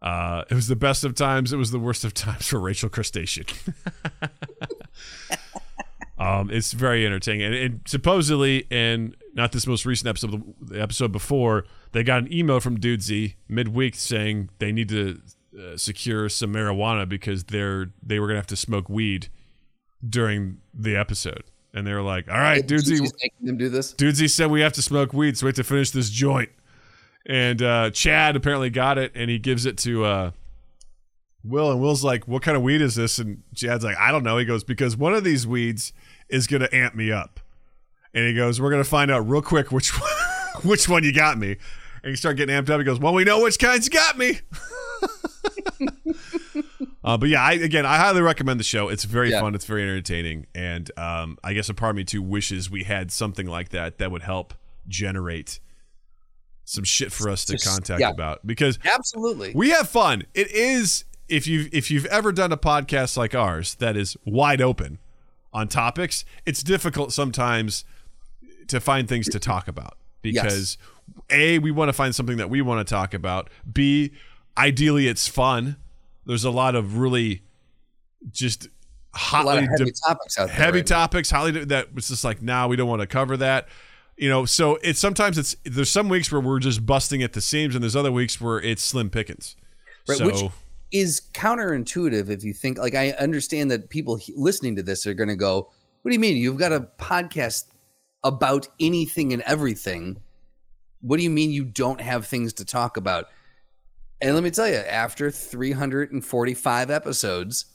Uh, it was the best of times. It was the worst of times for Rachel Crustacean. um, it's very entertaining, and, and supposedly, in not this most recent episode, but the episode before, they got an email from Dudesy midweek saying they need to uh, secure some marijuana because they're they were gonna have to smoke weed during the episode, and they were like, "All right, Dudesy, She's making them do this. Dudesy said we have to smoke weed, so we have to finish this joint. And uh, Chad apparently got it, and he gives it to uh, Will, and Will's like, "What kind of weed is this?" And Chad's like, "I don't know." He goes, "Because one of these weeds is gonna amp me up," and he goes, "We're gonna find out real quick which one, which one you got me." And you start getting amped up. He goes, "Well, we know which kinds you got me." Uh, but yeah, I, again, I highly recommend the show. It's very Yeah. fun. It's very entertaining, and um, I guess a part of me too wishes we had something like that that would help generate some shit for us to Just- contact yeah. about because Absolutely. we have fun. It is if you if you've ever done a podcast like ours that is wide open on topics, it's difficult sometimes to find things to talk about because a we want to find something that we want to talk about. B ideally it's fun. There's a lot of really just hotly heavy de- topics out there. heavy right now. topics highly de- that was just like nah we don't want to cover that you know, so it's sometimes it's there's some weeks where we're just busting at the seams, and there's other weeks where it's slim pickings. Right, so, which is counterintuitive if you think like I understand that people listening to this are going to go, "What do you mean? You've got a podcast about anything and everything. What do you mean you don't have things to talk about?" And let me tell you, after 345 episodes,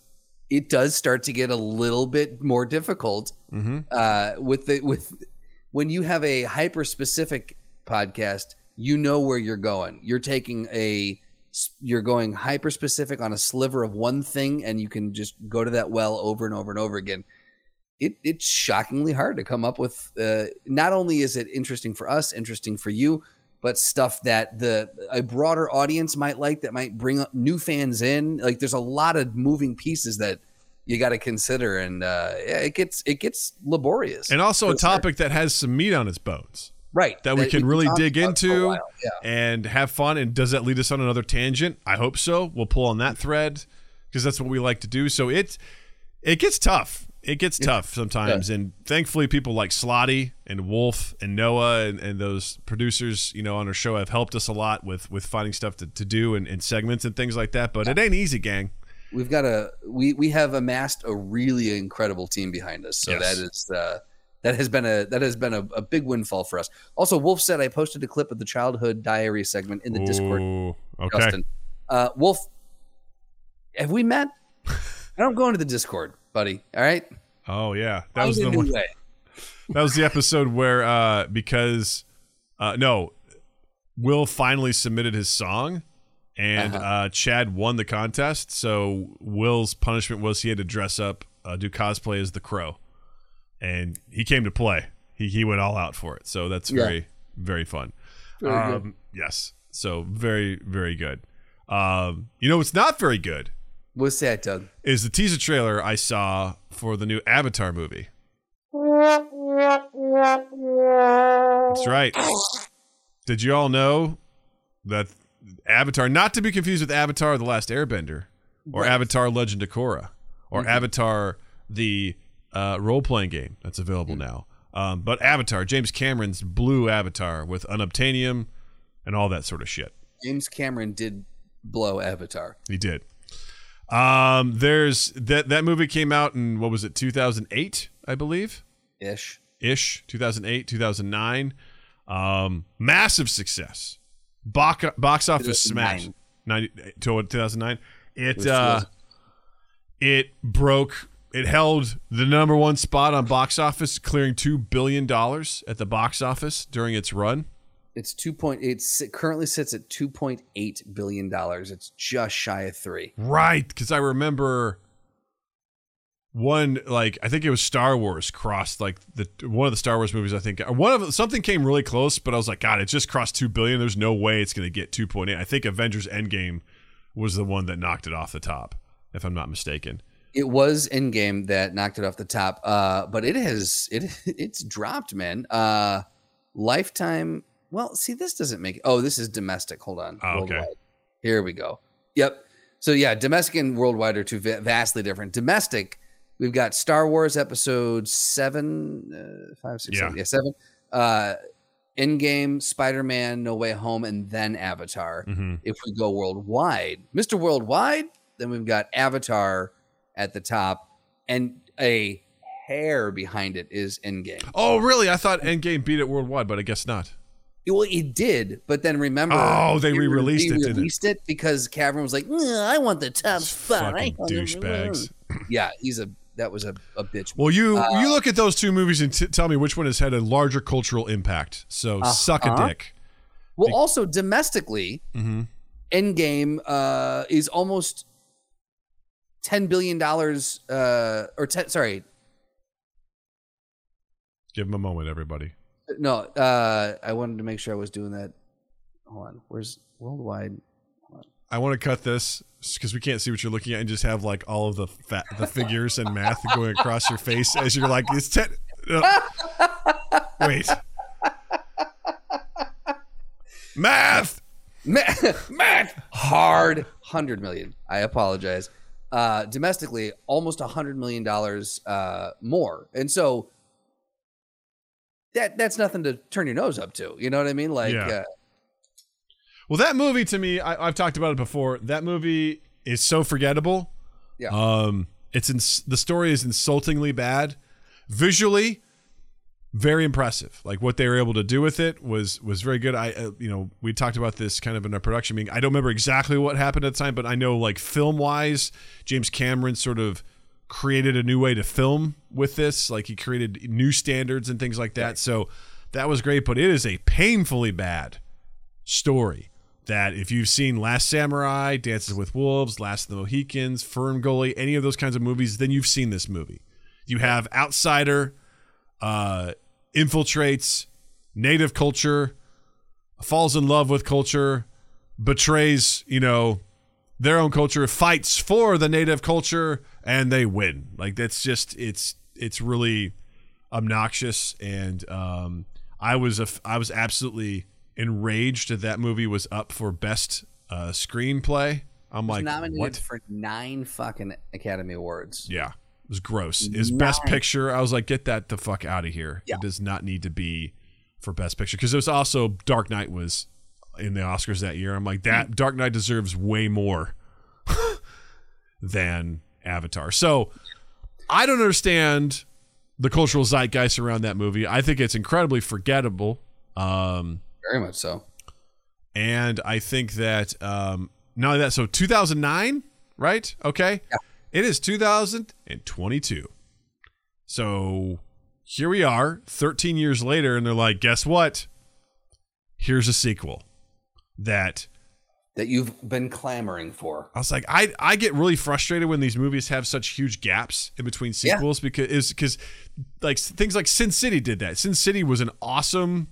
it does start to get a little bit more difficult mm-hmm. uh, with the with when you have a hyper specific podcast, you know where you're going. You're taking a you're going hyper specific on a sliver of one thing and you can just go to that well over and over and over again. It, it's shockingly hard to come up with. Uh, not only is it interesting for us, interesting for you, but stuff that the a broader audience might like that might bring new fans in. Like there's a lot of moving pieces that you got to consider, and uh, yeah, it gets it gets laborious. And also a topic sure. that has some meat on its bones right that, that we, can really dig into yeah. and have fun and does that lead us on another tangent i hope so we'll pull on that thread because that's what we like to do so it it gets tough it gets yeah. tough sometimes yeah. and thankfully people like slotty and wolf and noah and, and, those producers you know on our show have helped us a lot with with finding stuff to, to do and, and segments and things like that but it ain't easy gang we've got a we we have amassed a really incredible team behind us. So yes. that is uh, that has been a that has been a, a, big windfall for us. Also, Wolf said I posted a clip of the childhood diary segment in the Ooh, Discord. Okay. Justin, uh, Wolf, have we met? I don't go into the Discord, buddy. All right. Oh yeah, that was the one. Way. That was the episode where uh, because uh, no, Will finally submitted his song and uh-huh. uh, Chad won the contest. So Will's punishment was he had to dress up, uh, do cosplay as the Crow, and he came to play. He he went all out for it. So that's very yeah. very fun. Very um, yes. So very very good. Um, you know it's not very good? What's that, Doug? Is the teaser trailer I saw for the new Avatar movie? That's right. Did you all know that Avatar, not to be confused with Avatar: The Last Airbender, or. Avatar: Legend of Korra, or mm-hmm. Avatar: The uh, Role Playing Game that's available mm-hmm. now. Um, but Avatar, James Cameron's blue Avatar with unobtainium and all that sort of shit. James Cameron did blow Avatar. He did. Um, there's that that movie came out in what was it 2008, I believe. Ish. Ish. 2008, 2009. Um, massive success. Box, box office smash 90, 2009. It uh, it broke. It held the number one spot on box office, clearing two billion dollars at the box office during its run. It's two point. It currently sits at two point eight billion dollars. It's just shy of three. Right, because I remember one like I think it was Star Wars crossed like the one of the Star Wars movies I think one of something came really close, but I was like, God, it just crossed two billion. There's no way it's going to get two point eight. I think Avengers Endgame was the one that knocked it off the top, if I'm not mistaken. It was Endgame that knocked it off the top, uh, but it has it it's dropped, man. Uh, lifetime. Well, see, this doesn't make. Oh, this is domestic. Hold on. Oh, okay. Here we go. Yep. So yeah, domestic and worldwide are two vastly different. Domestic We've got Star Wars Episode Seven, uh, five, six, yeah. seven, yeah, seven. Uh, Endgame, Spider Man, No Way Home, and then Avatar. Mm-hmm. If we go worldwide, Mr. Worldwide, then we've got Avatar at the top, and a hair behind it is Endgame. Oh, really? I thought Endgame beat it worldwide, but I guess not. Well, it did, but then remember, oh, they re-released it, it, it because Cameron was like, "I want the top five. Douchebags. yeah, he's a that was a, a bitch. Well, you uh, you look at those two movies and t- tell me which one has had a larger cultural impact. So uh, suck a dick. Well, Be- also domestically, mm-hmm. Endgame uh, is almost ten billion dollars, uh, or ten. Sorry. Give him a moment, everybody. No, uh, I wanted to make sure I was doing that. Hold on. Where's worldwide? On. I want to cut this because we can't see what you're looking at and just have like all of the fat, the figures and math going across your face as you're like it's ten wait. Math! Math, math. hard. 100 million. I apologize. Uh, domestically almost 100 million dollars uh, more. And so that that's nothing to turn your nose up to. You know what i mean? Like yeah. uh, well, that movie to me, I, have talked about it before. That movie is so forgettable. Yeah. Um, it's the story is insultingly bad. Visually, very impressive. Like what they were able to do with it was was very good. I uh, you know we talked about this kind of in our production meeting. I don't remember exactly what happened at the time, but I know like film wise, James Cameron sort of created a new way to film with this. Like he created new standards and things like that. Right. So that was great, but it is a painfully bad story. That if you've seen Last Samurai, Dances with Wolves, Last of the Mohicans, Ferngully, any of those kinds of movies, then you've seen this movie. You have Outsider, uh, infiltrates native culture, falls in love with culture, betrays, you know, their own culture, fights for the native culture, and they win. Like that's just it's it's really obnoxious, and um, I was a, I was absolutely enraged that that movie was up for best uh, screenplay. I'm like, nominated what? for nine fucking Academy Awards. Yeah, it was gross. His best picture, I was like, get that the fuck out of here. Yeah. It does not need to be for best picture because it was also Dark Knight was in the Oscars that year. I'm like, that Dark Knight deserves way more than Avatar. So I don't understand the cultural zeitgeist around that movie. I think it's incredibly forgettable. Um, Very much so. and I think that um, not only that, so 2009, right? Okay. Yeah. It is 2022. So here we are, 13 years later, and they're like, guess what? Here's a sequel that That you've been clamoring for. I was like, I I get really frustrated when these movies have such huge gaps in between Yeah. sequels because is because like things like Sin City did that. Sin City was an awesome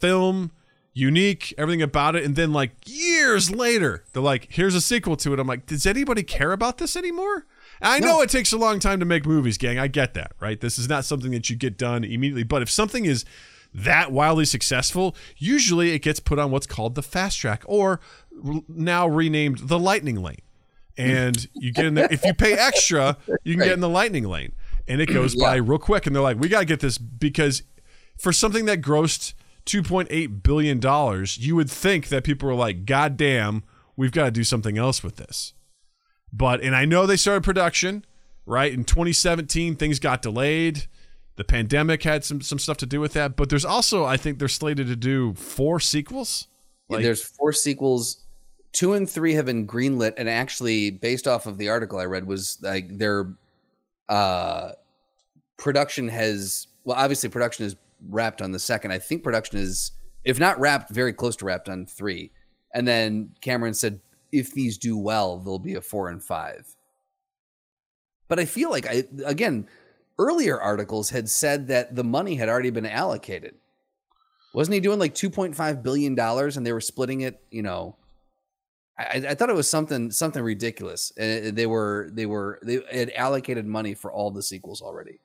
film, unique, everything about it, and then like years later, they're like, here's a sequel to it. I'm like, does anybody care about this anymore? And I know it takes a long time to make movies, gang. I get that, right? This is not something that you get done immediately. But if something is that wildly successful, usually it gets put on what's called the fast track, or now renamed the lightning lane. And you get in there. If you pay extra, you can get in the lightning lane, and it goes by real quick. And they're like, "We got to get this because for something that grossed 2.8 billion dollars, you would think that people were like, "God damn, we've got to do something else with this." But and I know they started production right in 2017. Things got delayed. The pandemic had some some stuff to do with that. But there's also I think they're slated to do four sequels. Like- There's four sequels. Two and three have been greenlit, and actually, based off of the article I read, was like their uh, production has well, obviously, production is wrapped on the second. I think production is, if not wrapped, very close to wrapped on three. And then Cameron said, if these do well, there'll be a four and five. But I feel like I again, earlier articles had said that the money had already been allocated. Wasn't he doing like two point five billion dollars, and they were splitting it? You know, I, I thought it was something something ridiculous. And they were they were they had allocated money for all the sequels already.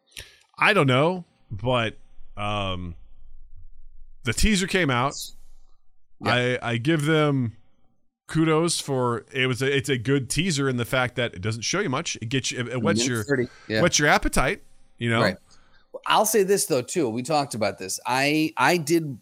I don't know, but um, the teaser came out. I I give them kudos for it was a, it's a good teaser in the fact that it doesn't show you much. It gets you it whets your yeah. whets your appetite. You know, Right. I'll say this though too. We talked about this. I I did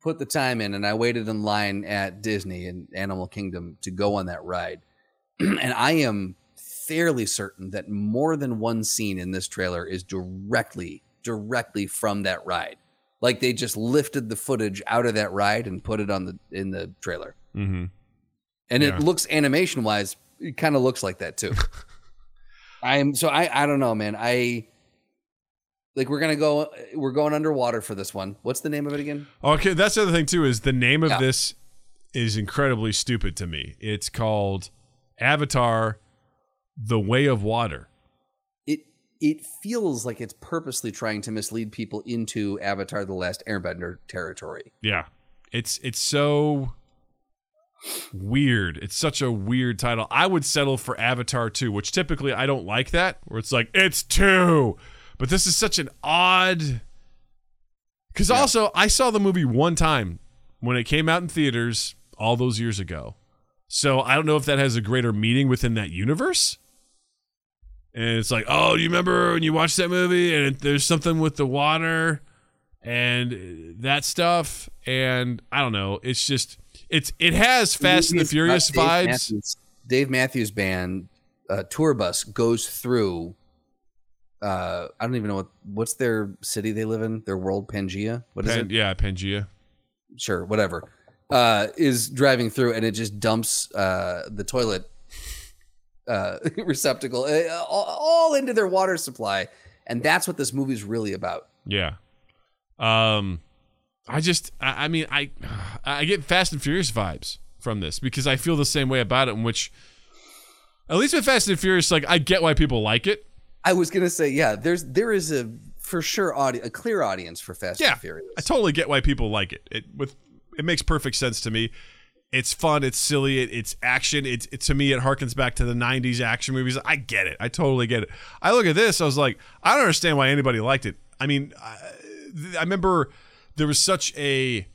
put the time in, and I waited in line at Disney and Animal Kingdom to go on that ride, and I am fairly certain that more than one scene in this trailer is directly directly from that ride. Like they just lifted the footage out of that ride and put it on the in the trailer, hmm and Yeah. it looks animation wise, it kind of looks like that too. I'm so I I don't know, man. I like we're gonna go we're going underwater for this one. What's the name of it again? Okay, that's the other thing too. Is the name of Yeah. this is incredibly stupid to me. It's called Avatar: The Way of Water. It feels like it's purposely trying to mislead people into Avatar: The Last Airbender territory. Yeah. It's it's so weird. It's such a weird title. I would settle for Avatar 2, which typically I don't like that, where it's like, it's 2. But this is such an odd Cuz Yeah. also I saw the movie one time when it came out in theaters all those years ago. So I don't know if that has a greater meaning within that universe. And it's like, oh, you remember when you watched that movie and there's something with the water and that stuff and I don't know, it's just it's it has Fast and the Dave Furious vibes. Matthews, Dave Matthews Band uh, tour bus goes through uh I don't even know what what's their city they live in, their world Pangea. What is Pan- it? yeah, Pangea. Sure, whatever. Uh is driving through and it just dumps uh the toilet uh receptacle uh, all, all into their water supply. And that's what this movie's really about. Yeah. Um, I just, I, I mean, I, I get Fast and Furious vibes from this because I feel the same way about it. In which, at least with Fast and Furious, like I get why people like it. I was gonna say, yeah, there's there is a for sure audi- a clear audience for Fast Yeah, and Furious. I totally get why people like it. It with it makes perfect sense to me. It's fun. It's silly. It, it's action. It's it, to me. It harkens back to the '90s action movies. I get it. I totally get it. I look at this. I was like, I don't understand why anybody liked it. I mean, I, I remember there was such a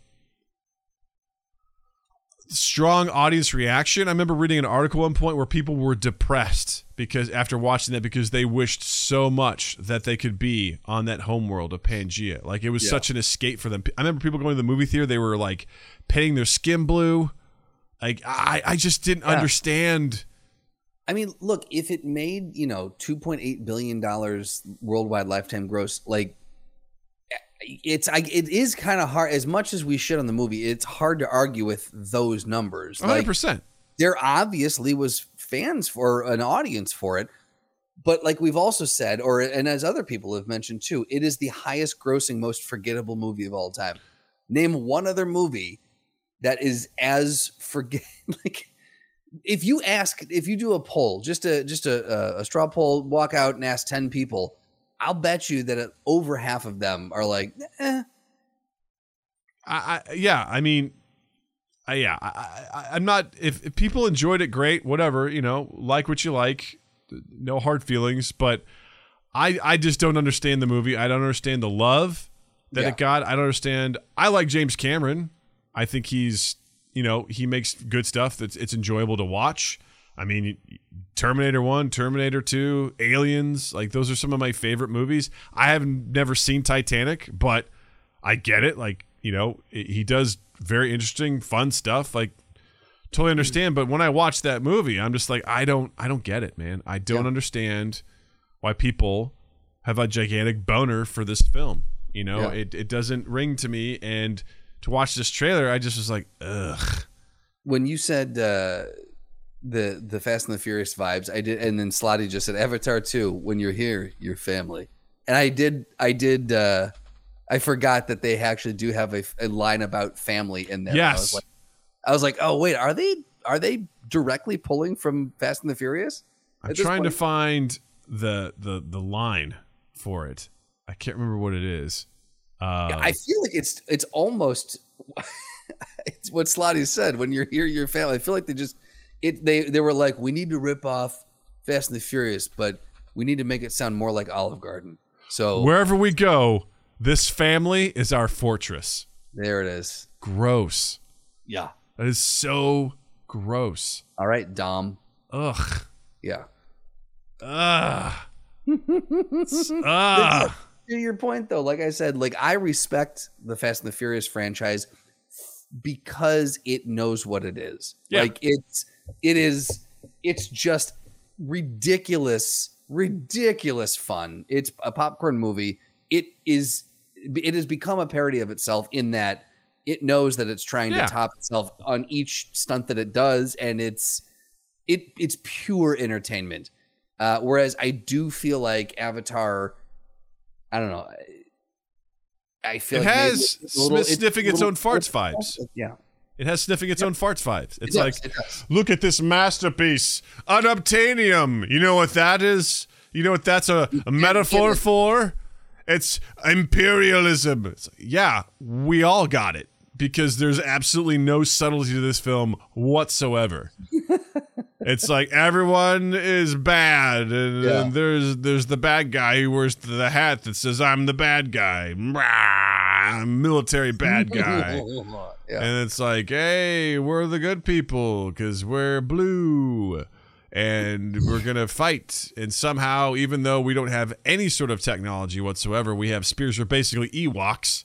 strong audience reaction. I remember reading an article at one point where people were depressed because after watching that because they wished so much that they could be on that homeworld of Pangea. Like it was Yeah. such an escape for them. I remember people going to the movie theater, they were like painting their skin blue. Like I, I just didn't Yeah. understand. I mean, look, if it made, you know, $2.8 billion worldwide lifetime gross, like, it's, I, it is kind of hard, as much as we shit on the movie, it's hard to argue with those numbers. One hundred percent. there obviously was fans for an audience for it. But like we've also said, or, and as other people have mentioned too, it is the highest grossing, most forgettable movie of all time. Name one other movie that is as forget, like, if you ask if you do a poll just a just a, a, straw poll walk out and ask 10 people i'll bet you that uh, over half of them are like eh. I, I yeah, I mean, I, yeah, I, I, I'm not. If, if people enjoyed it, great, whatever. You know, like what you like, no hard feelings. But I, I just don't understand the movie. I don't understand the love that Yeah. it got. I don't understand. I like James Cameron. I think he's, you know, he makes good stuff. That's it's enjoyable to watch. I mean, Terminator One, Terminator Two, Aliens, like those are some of my favorite movies. I have never seen Titanic, but I get it. Like, you know, i- he does very interesting, fun stuff. Like, totally understand. But when I watch that movie, I'm just like, I don't, I don't get it, man. I don't Yeah. understand why people have a gigantic boner for this film. You know, Yeah. it, it doesn't ring to me. And to watch this trailer, I just was like, ugh. when you said uh the the fast and the furious vibes i did and then slotty just said avatar 2 when you're here your family and i did i did uh i forgot that they actually do have a, a line about family in there i Yes. was like i was like oh wait are they are they directly pulling from fast and the furious I'm trying to find the the the line for it. I can't remember what it is. Uh, Yeah, I feel like it's it's almost it's what Slotty said. When you're here, your family. I feel like they just it they they were like, we need to rip off Fast and the Furious, but we need to make it sound more like Olive Garden. So wherever we go, this family is our fortress. there it is. Gross. Yeah. That is so gross. All right, Dom. Ugh. Yeah. Ugh. Ugh. To your point though, like I said, like I respect the Fast and the Furious franchise because it knows what it is. Yeah. Like it's it is it's just ridiculous, ridiculous fun. It's a popcorn movie. It is it has become a parody of itself in that it knows that it's trying Yeah. to top itself on each stunt that it does and it's it it's pure entertainment. Uh, whereas I do feel like Avatar, I don't know. I- I feel It like has it's little- sniffing its little- own farts vibes. Yeah, It has sniffing its own farts vibes. It's It like, does, it look at this masterpiece, unobtainium. You know what that is? You know what that's a, a metaphor for? It's imperialism. It's like, yeah, we all got it because there's absolutely no subtlety to this film whatsoever. it's like everyone is bad, and, Yeah. and there's there's the bad guy who wears the hat that says "I'm the bad guy," Mwah, military bad guy. yeah. And it's like, hey, we're the good people because we're blue and we're to fight. And somehow, even though we don't have any sort of technology whatsoever, we have spears are basically Ewoks.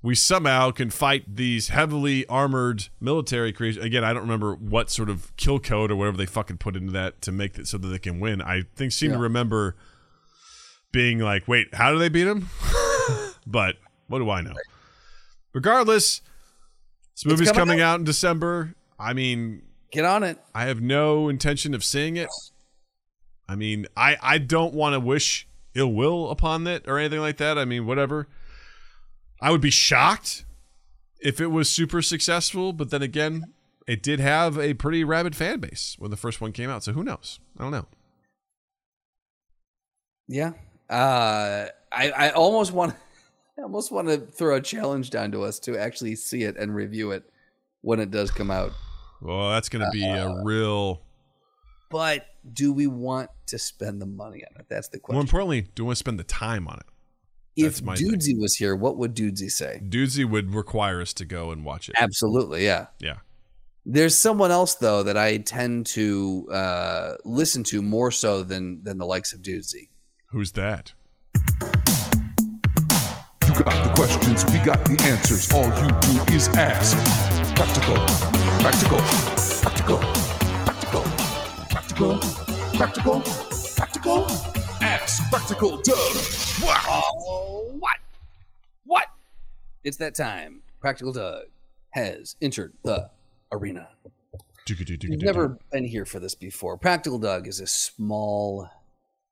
We somehow can fight these heavily armored military creatures. Again, I don't remember what sort of kill code or whatever they fucking put into that to make it so that they can win. I think seem to remember being like, wait, how do they beat him? but what do I know? Regardless, this movie's coming coming out in December. I mean, Get on it. I have no intention of seeing it. I mean, I I don't want to wish ill will upon it or anything like that. I mean, whatever. I would be shocked if it was super successful, but then again, it did have a pretty rabid fan base when the first one came out. So who knows? I don't know. Yeah. Uh, I I almost want I almost want to throw a challenge down to us to actually see it and review it when it does come out. Well, that's going to be a real. But do we want to spend the money on it? That's the question. More importantly, do we want to spend the time on it? If that's thing. Dudesy was here, what would Dudesy say? Dudesy would require us to go and watch it. Absolutely, yeah. Yeah. There's someone else though that I tend to uh, listen to more so than than the likes of Dudesy. Who's that? You got the questions, we got the answers. All you do is ask. Practical, practical, practical, practical, practical, practical, practical. Ask Practical Doug. Oh, what? What? It's that time. Practical Doug has entered the arena. You've never been here for this before. Practical Doug is a small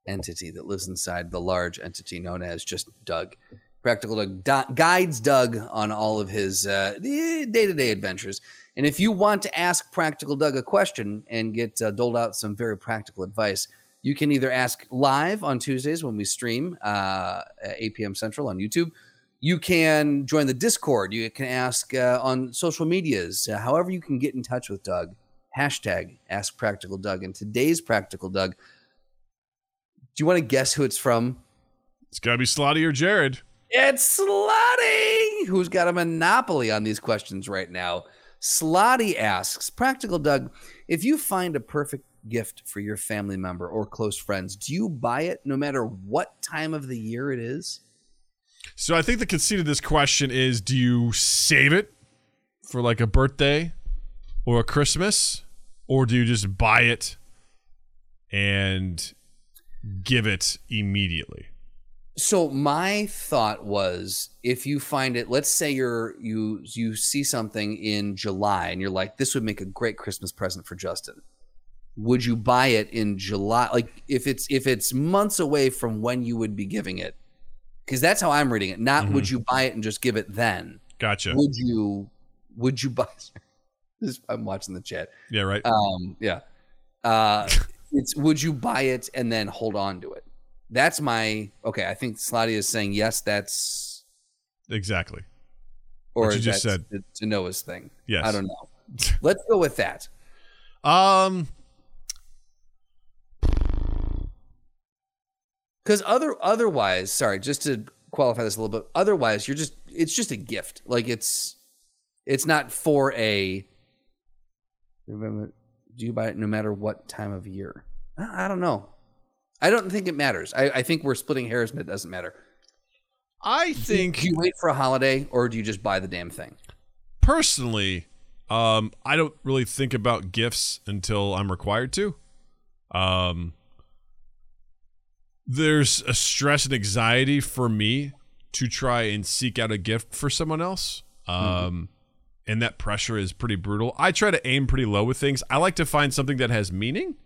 entity that lives inside the large entity known as just Doug. Practical Doug do- guides Doug on all of his day to day adventures. And if you want to ask Practical Doug a question and get uh, doled out some very practical advice, you can either ask live on Tuesdays when we stream uh, at 8 p.m. Central on YouTube. You can join the Discord. You can ask uh, on social medias. Uh, however, you can get in touch with Doug. Hashtag Ask Practical Doug. And today's Practical Doug, do you want to guess who it's from? It's got to be Slotty or Jared. It's Slotty, who's got a monopoly on these questions right now. Slotty asks, Practical Doug, if you find a perfect gift for your family member or close friends, do you buy it no matter what time of the year it is? So I think the conceit of this question is do you save it for like a birthday or a Christmas or do you just buy it and give it immediately? So my thought was if you find it, let's say you're you you see something in July and you're like, this would make a great Christmas present for Justin. Would you buy it in July? Like if it's if it's months away from when you would be giving it, because that's how I'm reading it. Not would you buy it and just give it then. Gotcha. Would you would you buy this I'm watching the chat. Yeah, right. Um yeah. Uh it's would you buy it and then hold on to it? That's my okay. I think Slotty is saying yes. That's exactly. or you just said. to Noah's thing. Yes. I don't know. Let's go with that. Um, Because other otherwise, sorry, just to qualify this a little bit. Otherwise, you're just it's just a gift. Like it's it's not for a. Remember, do you buy it no matter what time of year? I don't know. I don't think it matters. I, I think we're splitting hairs and it doesn't matter. I think Do you wait for a holiday or do you just buy the damn thing? personally, um, I don't really think about gifts until I'm required to. Um, there's a stress and anxiety for me to try and seek out a gift for someone else. Um, and that pressure is pretty brutal. I try to aim pretty low with things. I like to find something that has meaning.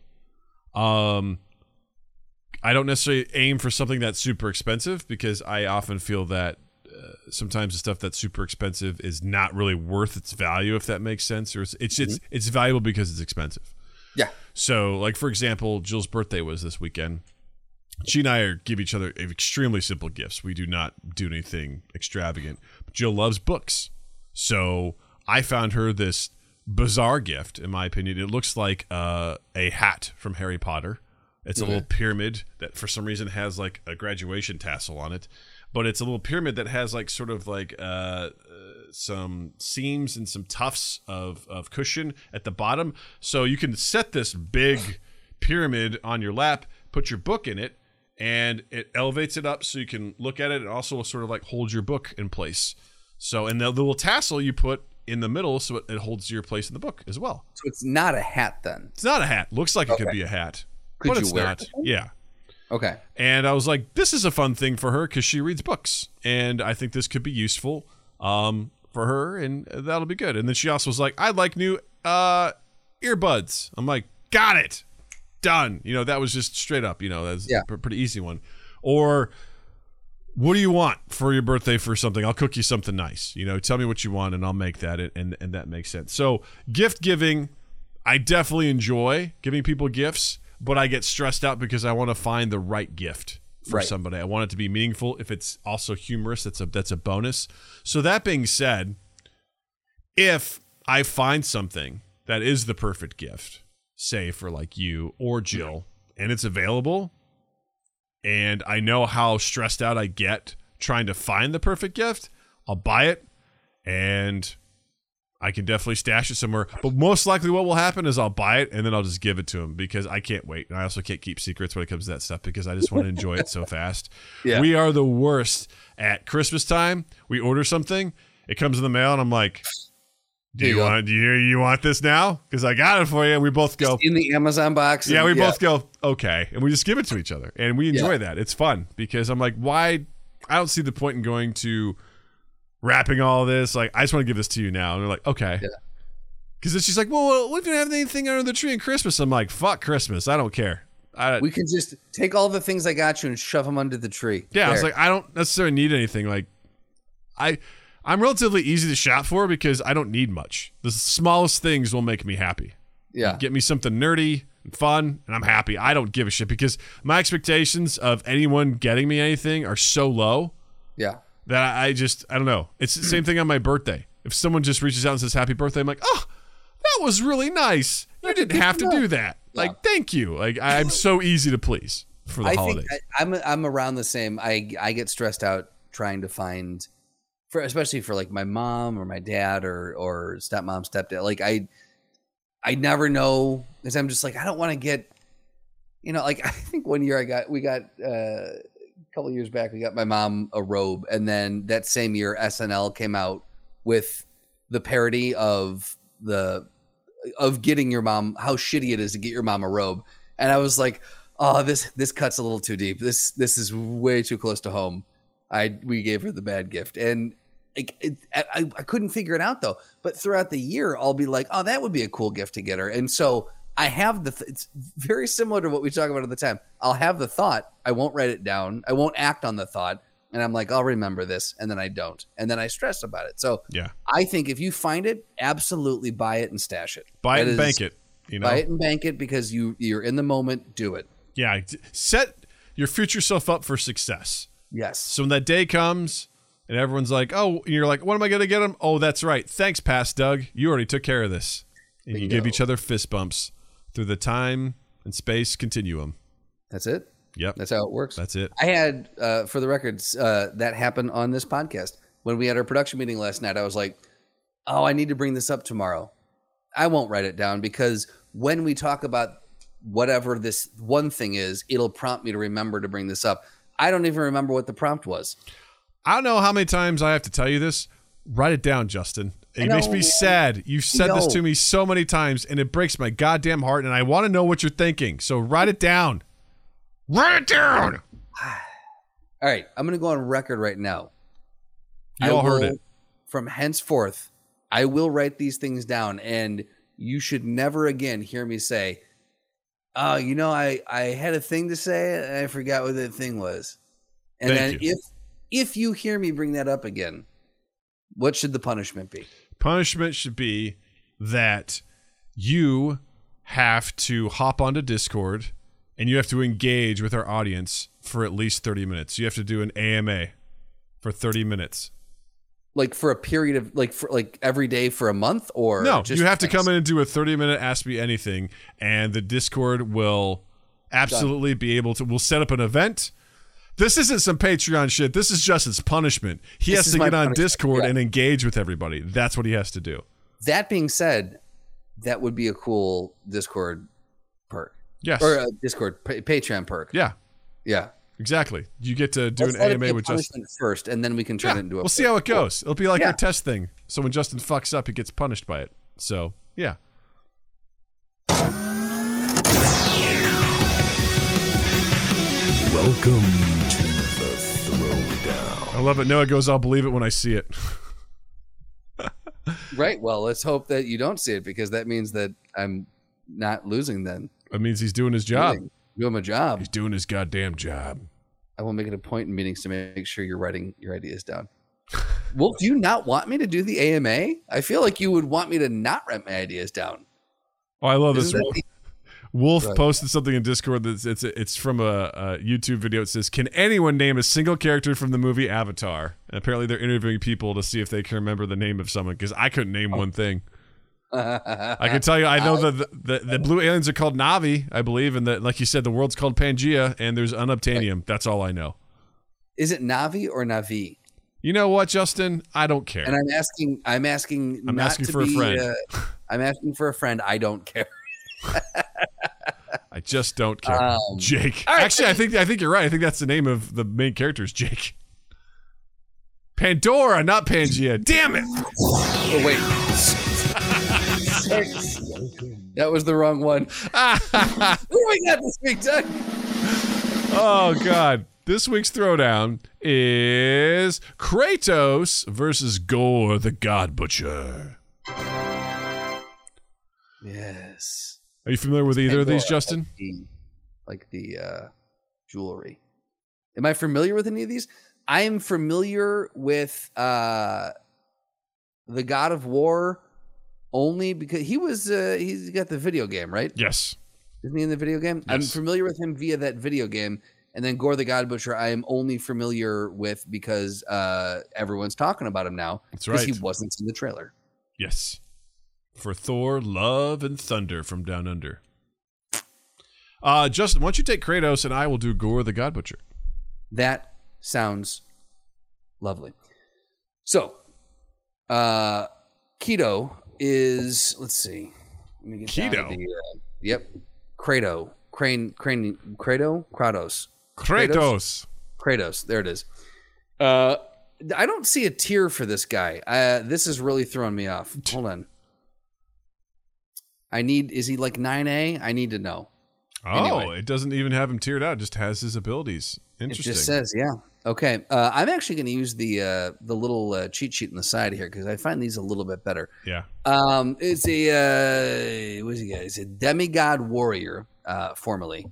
Um, I don't necessarily aim for something that's super expensive because I often feel that uh, sometimes the stuff that's super expensive is not really worth its value, if that makes sense. Or it's it's it's, it's valuable because it's expensive. Yeah. So, like for example, Jill's birthday was this weekend. She and I are, give each other extremely simple gifts. We do not do anything extravagant. But Jill loves books, so I found her this bizarre gift. In my opinion, it looks like uh, a hat from Harry Potter. It's a little pyramid that, for some reason, has like a graduation tassel on it. But it's a little pyramid that has like sort of like uh, uh, some seams and some tufts of, of cushion at the bottom. So you can set this big pyramid on your lap, put your book in it, and it elevates it up so you can look at it and also sort of like hold your book in place. So, and the little tassel you put in the middle so it, it holds your place in the book as well. So it's not a hat then. It's not a hat. Looks like it could be a hat, Could but you it's wear not. it? Yeah. Okay. And I was like, this is a fun thing for her because she reads books. And I think this could be useful um, for her and that'll be good. And then she also was like, I'd like new uh, earbuds. I'm like, got it. Done. You know, that was just straight up, you know, that's Yeah. a pretty easy one. Or what do you want for your birthday for something? I'll cook you something nice. You know, tell me what you want and I'll make that and and, and that makes sense. So, gift giving I definitely enjoy giving people gifts, but I get stressed out because I want to find the right gift for Right. somebody. I want it to be meaningful. If it's also humorous, that's a that's a bonus. So that being said, if I find something that is the perfect gift, say for like you or Jill, and it's available, and I know how stressed out I get trying to find the perfect gift, I'll buy it and I can definitely stash it somewhere. But most likely, what will happen is I'll buy it and then I'll just give it to him because I can't wait. And I also can't keep secrets when it comes to that stuff because I just want to enjoy it so fast. Yeah. We are the worst at Christmas time. We order something, it comes in the mail, and I'm like, "Do you you want? Do you you want this now? Because I got it for you." And we both go, In the Amazon box. yeah, we both go, okay. And we just give it to each other. And we enjoy Yeah. that. It's fun because I'm like, why? I don't see the point in going to wrapping all this. Like, I just want to give this to you now. And they're like, okay. Because then she's like, well, what if you don't have anything under the tree in Christmas? I'm like, fuck Christmas. I don't care. I, We can just take all the things I got you and shove them under the tree. yeah, I was like, I don't necessarily need anything. Like, I, I'm relatively easy to shop for because I don't need much. The smallest things will make me happy. yeah. Get me something nerdy and fun, and I'm happy. I don't give a shit because my expectations of anyone getting me anything are so low yeah. that I, just I don't know. It's the same thing on my birthday. If someone just reaches out and says happy birthday, I'm like, oh, that was really nice. You didn't have to do that. Like, thank you. Like, I'm so easy to please for the I holidays. think I, I'm I'm around the same. I I get stressed out trying to find, for especially for like my mom or my dad or or stepmom stepdad. Like I, I never know because I'm just like I don't want to get, you know, like I think one year I got we got uh, a couple years back we got my mom a robe and then that same year SNL came out with the parody of the of getting your mom how shitty it is to get your mom a robe. And i was like oh this this cuts a little too deep. This this is way too close to home. I we gave her the bad gift. And like it, I, I couldn't figure it out though but throughout the year i'll be like oh that would be a cool gift to get her and so i have the th- it's very similar to what we talk about at the time i'll have the thought i won't write it down i won't act on the thought and i'm like i'll remember this and then i don't and then i stress about it so yeah, I think if you find it, absolutely buy it and stash it. buy it That and is- bank it. You know, Buy it and bank it because you you're in the moment. Do it. yeah. Set your future self up for success. Yes. So when that day comes and everyone's like, "Oh," you're like, "What am I going to get him?" Oh, that's right. Thanks, past Doug. You already took care of this. And you give each other fist bumps through the time and space continuum. That's it. Yep, That's how it works. that's it. I had, uh, for the records, uh, that happened on this podcast when we had our production meeting last night. I was like, "Oh, I need to bring this up tomorrow." I won't write it down because when we talk about whatever this one thing is, it'll prompt me to remember to bring this up. I don't even remember what the prompt was. I don't know how many times I have to tell you this. Write it down, Justin. It know, makes me man. sad. You've said this to me so many times, and it breaks my goddamn heart. And I want to know what you're thinking. So write it down. Write it down. All right, I'm going to go on record right now. You all heard it. From henceforth, I will write these things down, and you should never again hear me say, "Oh, you know, I I had a thing to say, and I forgot what the thing was." And Thank then you. if if you hear me bring that up again, what should the punishment be? Punishment should be that you have to hop onto Discord and you have to engage with our audience for at least 30 minutes. You have to do an AMA for 30 minutes. Like for a period of like for like every day for a month, or No, just you have to come in and do a 30 minute Ask Me Anything, and the Discord will absolutely be able to. We'll set up an event. This isn't some Patreon shit. This is Justin's punishment. He This has to get on punishment, Discord yeah. and engage with everybody. That's what he has to do. That being said, that would be a cool Discord perk Yes. or a Discord pa- Patreon perk. yeah, Yeah. exactly. You get to do Let's an let AMA with Justin. first, and then we can turn Yeah, it into a. we'll see how it goes. It'll be like Yeah. our test thing. So when Justin fucks up, he gets punished by it. So yeah. Welcome to the throwdown. I love it. Noah goes, I'll believe it when I see it. Right. Well, let's hope that you don't see it because that means that I'm not losing then. That means he's doing his job. Doing my job. He's doing his goddamn job. I will make it a point in meetings to make sure you're writing your ideas down. well, do you not want me to do the AMA? I feel like you would want me to not write my ideas down. Oh, I love this. Isn't that Wolf, Right. posted something in Discord that's it's it's from a, a YouTube video. It says, "Can anyone name a single character from the movie Avatar?" And apparently, they're interviewing people to see if they can remember the name of someone because I couldn't name one thing. I can tell you, I know that the, the, the blue aliens are called Navi, I believe, and that, like you said, the world's called Pangea, and there's unobtainium. That's all I know. Is it Navi or Navi? You know what, Justin? I don't care. And I'm asking. I'm asking. I'm not asking to for a be, friend. uh, I'm asking for a friend. I don't care. I just don't care. Um, Jake. all right. Actually, I think I think you're right. I think that's the name of the main character is Jake. Pandora, not Pangea. Damn it! Oh wait. that was the wrong one. Who do we got this week, Doug? Oh God. This week's throwdown is Kratos versus Gore the God Butcher. Yes. Are you familiar with either of these, Justin? Like the, like the uh, jewelry. Am I familiar with any of these? I am familiar with uh, the God of War only because he was uh, he's got the video game, right? Yes. Isn't he in the video game? I'm familiar with him via that video game. And then Gore the God Butcher, I am only familiar with because uh, everyone's talking about him now. That's Because right. he wasn't in the trailer. Yes. For Thor, Love, and Thunder from Down Under. Uh, Justin, why don't you take Kratos and I will do Gore the God Butcher? That sounds lovely. So, uh, keto is let's see. Let me get Keto? the, uh, yep, Kratos, crane, crane, Kratos, Kratos, Kratos. Kratos. There it is. Uh, I don't see a tier for this guy. Uh, this is really throwing me off. Hold on. I need. Is he like nine A? I need to know. Oh, Anyway. it doesn't even have him tiered out; it just has his abilities. Interesting. It just says, yeah. Okay. Uh, I'm actually going to use the uh, the little uh, cheat sheet on the side here because I find these a little bit better. yeah. Um, it's a uh, what is he got? He's a demigod warrior, uh, formerly.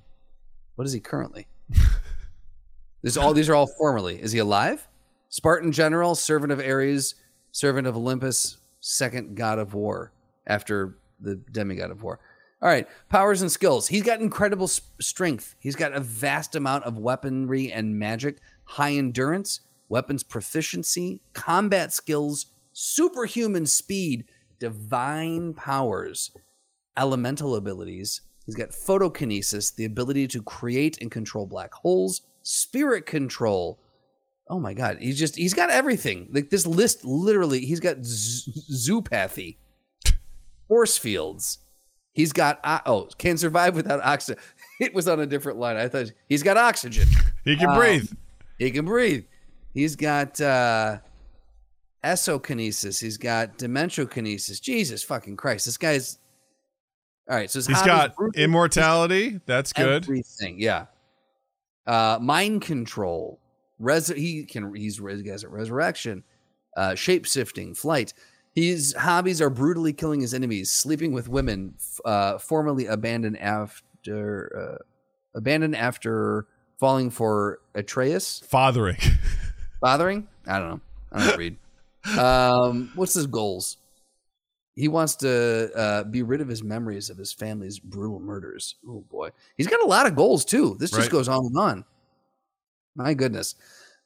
What is he currently? this all these are all formerly. Is he alive? Spartan general, servant of Ares, servant of Olympus, second god of war after the demigod of war. All right, powers and skills. He's got incredible strength. He's got a vast amount of weaponry and magic, high endurance, weapons proficiency, combat skills, superhuman speed, divine powers, elemental abilities. He's got photokinesis, the ability to create and control black holes, spirit control. Oh my god, he's just he's got everything. Like this list literally, he's got z- zoopathy, force fields. He's got oh, can survive without oxygen. It was on a different line. I thought he's got oxygen. He can Um, breathe. He can breathe. He's got uh esokinesis. He's got dimensiokinesis. Jesus fucking Christ. This guy's all right. So He's got brutal- immortality. That's good. Everything. Yeah. Uh mind control. Res he can he's he has a resurrection, uh shape shifting, flight. His hobbies are brutally killing his enemies, sleeping with women, uh formerly abandoned after uh abandoned after falling for Atreus. Fathering. Fathering? I don't know. I don't read. Um, what's his goals? He wants to uh, be rid of his memories of his family's brutal murders. Oh boy, he's got a lot of goals too. This just Right. goes on and on. My goodness.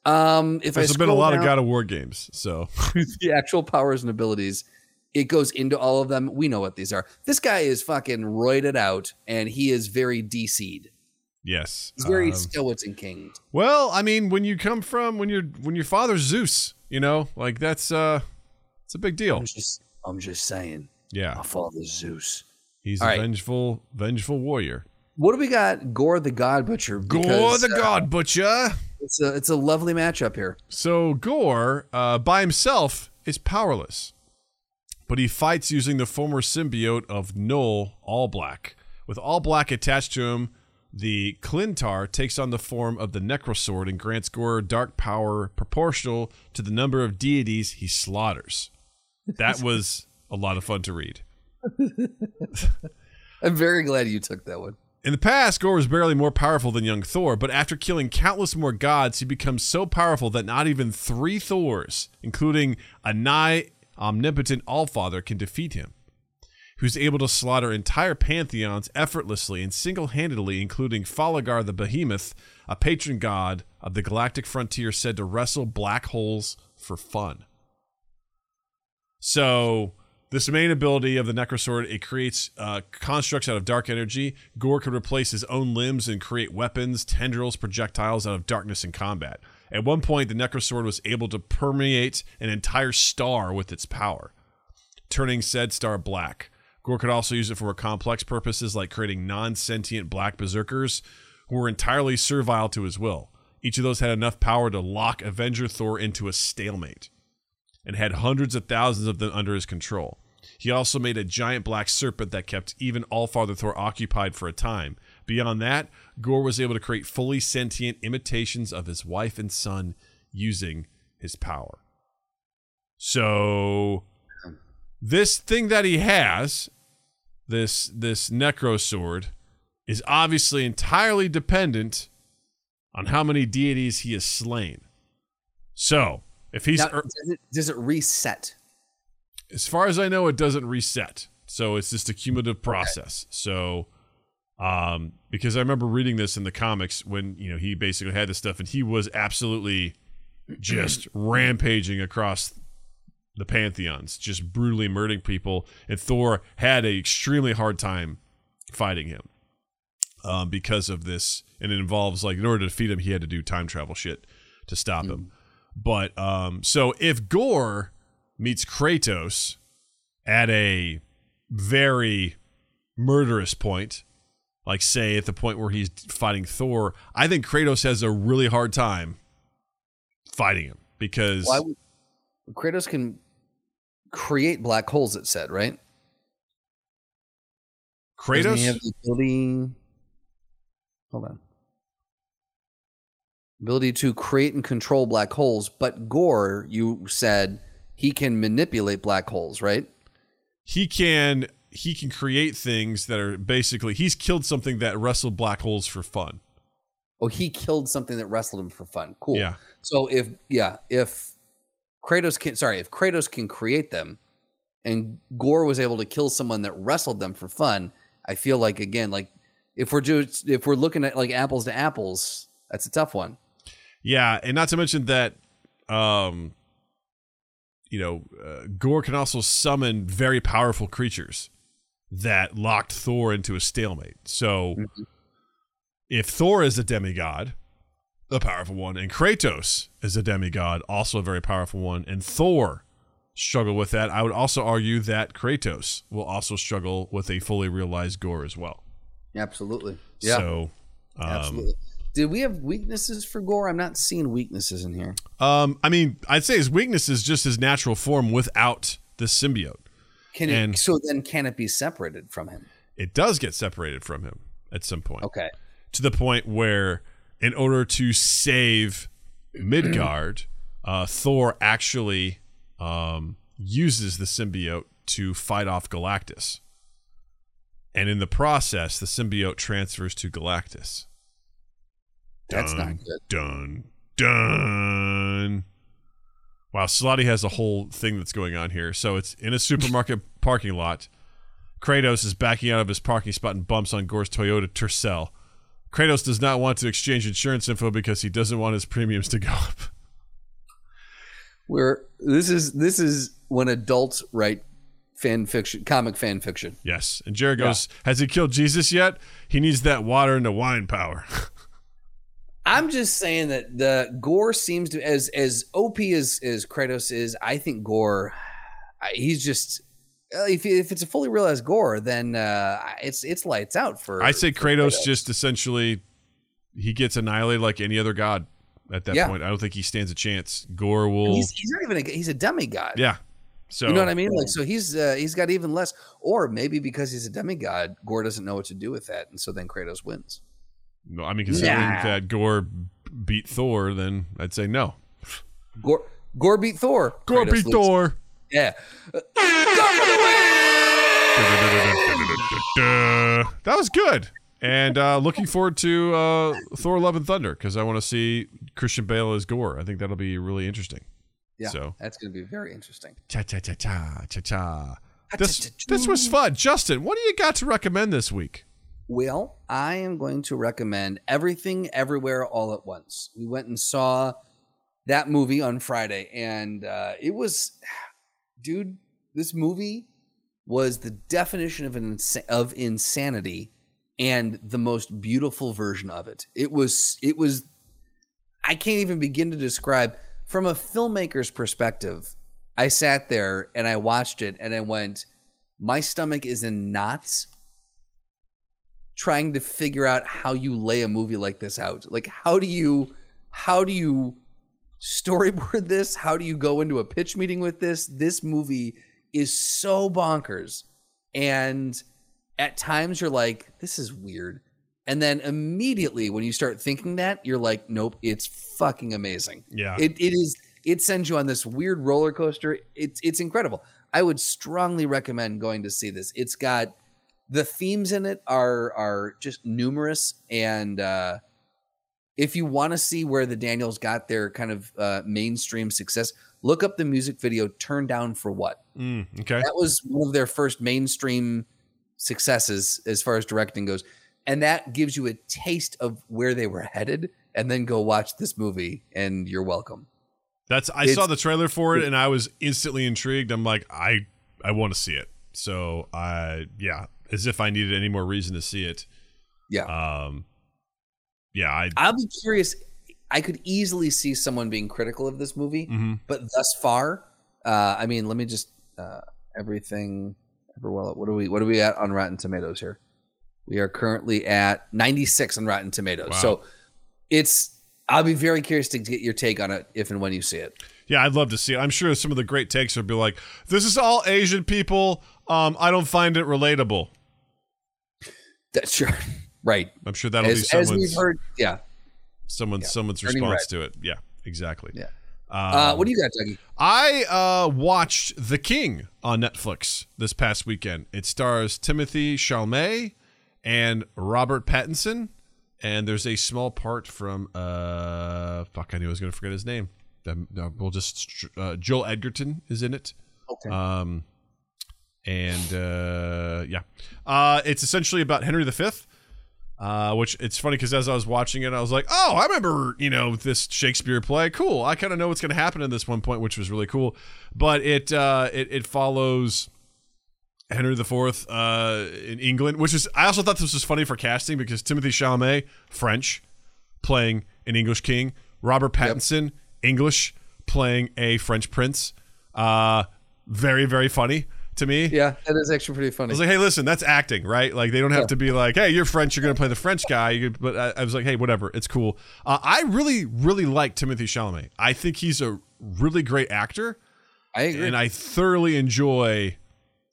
Um, if There's been a lot of God of War games, so the actual powers and abilities, it goes into all of them. We know what these are. This guy is fucking roided out, and he is very DC'd. yes. He's very Um, skeleton king. well, I mean, when you come from when you're when your father's Zeus, you know, like that's uh, it's a big deal. I'm just, I'm just saying. Yeah, My father's Zeus. he's All a right. vengeful, vengeful warrior. What do we got? Gore the God Butcher. Gore because, the uh, God Butcher. It's a it's a lovely matchup here. So Gore, uh, by himself, is powerless, but he fights using the former symbiote of Knull All Black. With All Black attached to him, the Klyntar takes on the form of the Necrosword and grants Gore dark power proportional to the number of deities he slaughters. That was a lot of fun to read. I'm very glad you took that one. In the past, Gore was barely more powerful than young Thor, but after killing countless more gods, he becomes so powerful that not even three Thors, including a nigh omnipotent Allfather, can defeat him. Who's able to slaughter entire pantheons effortlessly and single handedly, including Falligar the Behemoth, a patron god of the galactic frontier said to wrestle black holes for fun. So, this main ability of the Necrosword, it creates uh, constructs out of dark energy. Gore could replace his own limbs and create weapons, tendrils, projectiles out of darkness in combat. At one point, the Necrosword was able to permeate an entire star with its power, turning said star black. Gore could also use it for more complex purposes like creating non sentient black berserkers who were entirely servile to his will. Each of those had enough power to lock Avenger Thor into a stalemate and had hundreds of thousands of them under his control. He also made a giant black serpent that kept even Allfather Thor occupied for a time. Beyond that, Gore was able to create fully sentient imitations of his wife and son using his power. So this thing that he has, this this necro sword, is obviously entirely dependent on how many deities he has slain. So, if he's Now, er- does, it, does it reset? As far as I know, it doesn't reset. So it's just a cumulative process. So, um, because I remember reading this in the comics when you know he basically had this stuff, and he was absolutely just rampaging across the pantheons, just brutally murdering people, and Thor had an extremely hard time fighting him um, because of this, and it involves like in order to defeat him, he had to do time travel shit to stop him. But um, so if Gore meets Kratos at a very murderous point, like say at the point where he's fighting Thor, I think Kratos has a really hard time fighting him because Why would Kratos can create black holes? It said right. Kratos have the ability. Hold on. Ability to create and control black holes, but Gore, you said he can manipulate black holes, right? he can he can create things that are basically he's killed something that wrestled black holes for fun. Oh, he killed something that wrestled him for fun. Cool. Yeah. So if yeah, if Kratos can sorry, if Kratos can create them and Gore was able to kill someone that wrestled them for fun, I feel like again, like if we're just if we're looking at like apples to apples, that's a tough one. Yeah, and not to mention that, um, you know, uh, Gore can also summon very powerful creatures that locked Thor into a stalemate. So, if Thor is a demigod, a powerful one, and Kratos is a demigod, also a very powerful one, and Thor struggle with that, I would also argue that Kratos will also struggle with a fully realized Gore as well. Absolutely. Yeah. So, um, absolutely. Did we have weaknesses for Gore? I'm not seeing weaknesses in here. Um, I mean, I'd say his weakness is just his natural form without the symbiote. Can And- it so then can it be separated from him? It does get separated from him at some point, Okay. to the point where, in order to save Midgard, uh, Thor actually um, uses the symbiote to fight off Galactus, and in the process, the symbiote transfers to Galactus. That's Dun, not good. Done. Done. Wow, Slotty has a whole thing that's going on here. So it's in a supermarket parking lot. Kratos is backing out of his parking spot and bumps on Gore's Toyota Tercel. Kratos does not want to exchange insurance info because he doesn't want his premiums to go up. Where this is this is when adults write fan fiction, comic fan fiction. Yes. And Jared goes, Has he killed Jesus yet? He needs that water and the wine power. I'm just saying that the Gore seems to as as OP as as Kratos is. I think Gore, he's just if if it's a fully realized Gore, then uh, it's it's lights out for. I say for Kratos just essentially he gets annihilated like any other god at that Yeah. point. I don't think he stands a chance. Gore will He's, he's not even a, he's a demigod. Yeah. So You know what I mean? Like, so he's uh, he's got even less, or maybe because he's a demigod, Gore doesn't know what to do with that, and so then Kratos wins. No, I mean, considering Nah. that Gore beat Thor, then I'd say no. Gore, Gore beat Thor. Gore Kratos beat loses. Thor. Yeah. That was good. And uh, looking forward to uh, Thor: Love and Thunder because I want to see Christian Bale as Gore. I think that'll be really interesting. Yeah. So. That's going to be very interesting. Cha cha cha cha cha cha. This this was fun, Justin. What do you got to recommend this week? Well, I am going to recommend Everything Everywhere All at Once. We went and saw that movie on Friday, and uh, it was, dude, this movie was the definition of an insa- of insanity and the most beautiful version of it. It was it was I can't even begin to describe from a filmmaker's perspective. I sat there and I watched it and I went, my stomach is in knots trying to figure out how you lay a movie like this out. Like how do you how do you storyboard this? How do you go into a pitch meeting with this? This movie is so bonkers. And at times you're like, this is weird. And then immediately when you start thinking that, you're like, nope, it's fucking amazing. Yeah. It it is it sends you on this weird roller coaster. It's it's incredible. I would strongly recommend going to see this. It's got the themes in it are are just numerous and uh if you want to see where the Daniels got their kind of uh, mainstream success, look up the music video "Turn Down for What." Mm, okay. That was one of their first mainstream successes as far as directing goes, and that gives you a taste of where they were headed. And then go watch this movie, and you're welcome. That's I It's- saw the trailer for it and I was instantly intrigued. I'm like, I I want to see it. So I yeah, as if I needed any more reason to see it. Yeah, Um yeah, I I'll be curious. I could easily see someone being critical of this movie, mhm. but thus far, uh, I mean, let me just uh, everything ever well. What are we? What are we at on Rotten Tomatoes here? We are currently at 96 on Rotten Tomatoes. Wow. So it's. I'll be very curious to get your take on it if and when you see it. Yeah, I'd love to see it. I'm sure some of the great takes would be like, "This is all Asian people. Um, I don't find it relatable." That's sure. Right. I'm sure that'll be As, as someone's we've heard, yeah. someone's someone's Turning response to it. Yeah, exactly. Yeah. Um, Uh, what do you got, Dougie? I uh, watched The King on Netflix this past weekend. It stars Timothée Chalamet and Robert Pattinson, and there's a small part from uh, fuck, I knew I was going to forget his name. We'll just uh, Joel Edgerton is in it. Okay. Um, and uh, yeah, uh, it's essentially about Henry V. Uh, which it's funny because as I was watching it, I was like, "Oh, I remember, you know, this Shakespeare play. Cool. I kind of know what's going to happen in this one point, which was really cool." But it uh, it, it follows Henry IV uh, in England, which is I also thought this was funny for casting because Timothée Chalamet, French, playing an English king, Robert Pattinson, English, playing a French prince. Uh, very very funny to me. yeah, that is actually pretty funny. I was like, hey, listen, that's acting, right? Like, they don't have to be like, hey, you're French, you're going to play the French guy. But I, I was like, hey, whatever, it's cool. Uh, I really, really like Timothée Chalamet. I think he's a really great actor, I agree. and I thoroughly enjoy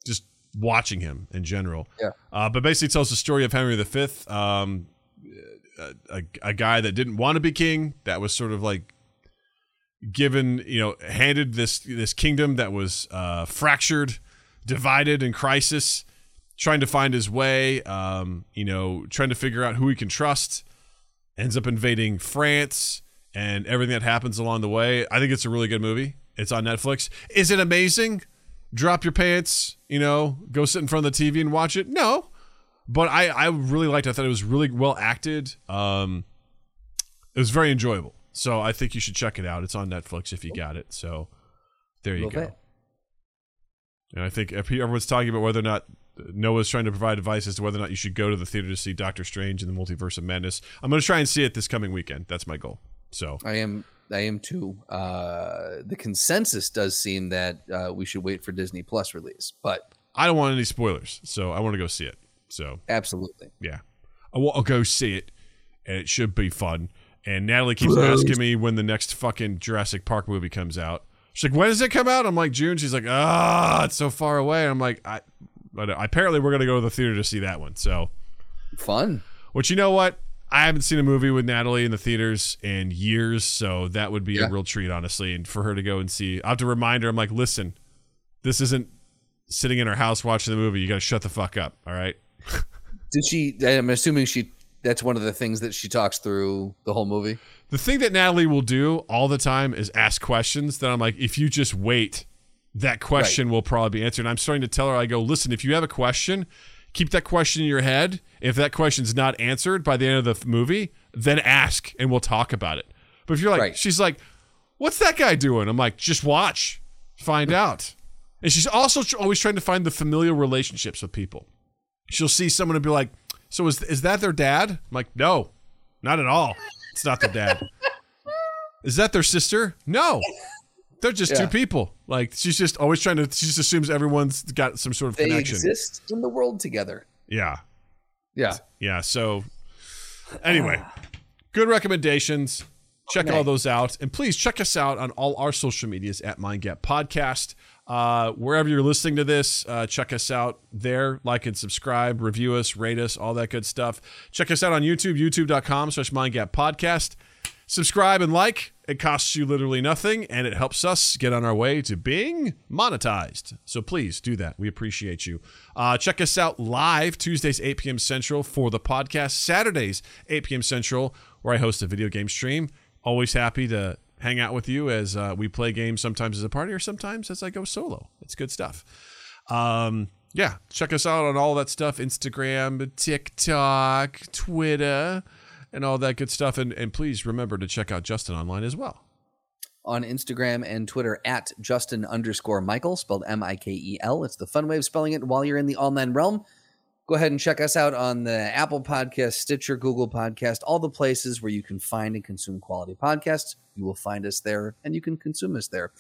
just watching him in general. Yeah. Uh, but basically, it tells the story of Henry V, um, a, a, a guy that didn't want to be king, that was sort of like given, you know, handed this this kingdom that was uh, fractured, divided, in crisis, trying to find his way. Um, you know, trying to figure out who he can trust. Ends up invading France and everything that happens along the way. I think it's a really good movie. It's on Netflix. Is it amazing? Drop your pants, you know, go sit in front of the TV and watch it. No, but I I really liked. it. I thought it was really well acted. Um, it was very enjoyable. So I think you should check it out. It's on Netflix if you got it. So there you Love go. it. And I think if everyone's talking about whether or not Noah's trying to provide advice as to whether or not you should go to the theater to see Doctor Strange in the Multiverse of Madness. I'm going to try and see it this coming weekend. That's my goal. So I am. I am too. Uh, the consensus does seem that uh, we should wait for Disney Plus release, but I don't want any spoilers. So I want to go see it. So absolutely. yeah, I want to go see it, and it should be fun. And Natalie keeps asking me when the next fucking Jurassic Park movie comes out. She's like, "When does it come out?" I'm like, "June." She's like, "Ah, it's so far away." I'm like, "I." But apparently, we're gonna go to the theater to see that one. So, Fun. which you know what? I haven't seen a movie with Natalie in the theaters in years, so that would be Yeah. a real treat, honestly. And for her to go and see, I have to remind her. I'm like, listen, this isn't sitting in her house watching the movie. You got to shut the fuck up. All right. Did she? I'm assuming she. That's one of the things that she talks through the whole movie. The thing that Natalie will do all the time is ask questions that I'm like, if you just wait, that question will probably be answered. And I'm starting to tell her, I go, listen, if you have a question, keep that question in your head. If that question's not answered by the end of the movie, then ask and we'll talk about it. But if you're like, Right. she's like, what's that guy doing? I'm like, just watch, find out. And she's also always trying to find the familial relationships with people. She'll see someone and be like, so is, is that their dad? I'm like, no, not at all. It's not their dad. Is that their sister? No. They're just two people. Like she's just always trying to she just assumes everyone's got some sort of They connection. exist in the world together. Yeah. Yeah. Yeah. So anyway, good recommendations. Check all those out. And please check us out on all our social medias at MindGap Podcast. Uh, wherever you're listening to this, uh, check us out there. Like and subscribe, review us, rate us, all that good stuff. Check us out on YouTube, youtube.com slash Podcast. Subscribe and like. It costs you literally nothing, and it helps us get on our way to being monetized. So please do that. We appreciate you. Uh, check us out live Tuesdays, 8 p.m. Central for the podcast, Saturdays, 8 p.m. Central, where I host a video game stream. Always happy to hang out with you as uh, we play games, sometimes as a party or sometimes as I go solo. It's good stuff. Um, yeah, check us out on all that stuff Instagram, TikTok, Twitter, and all that good stuff. And, and please remember to check out Justin online as well. On Instagram and Twitter at Justin underscore Michael, spelled M I K E L. It's the fun way of spelling it while you're in the online realm. Go ahead and check us out on the Apple Podcast, Stitcher, Google Podcast, all the places where you can find and consume quality podcasts. You will find us there and you can consume us there.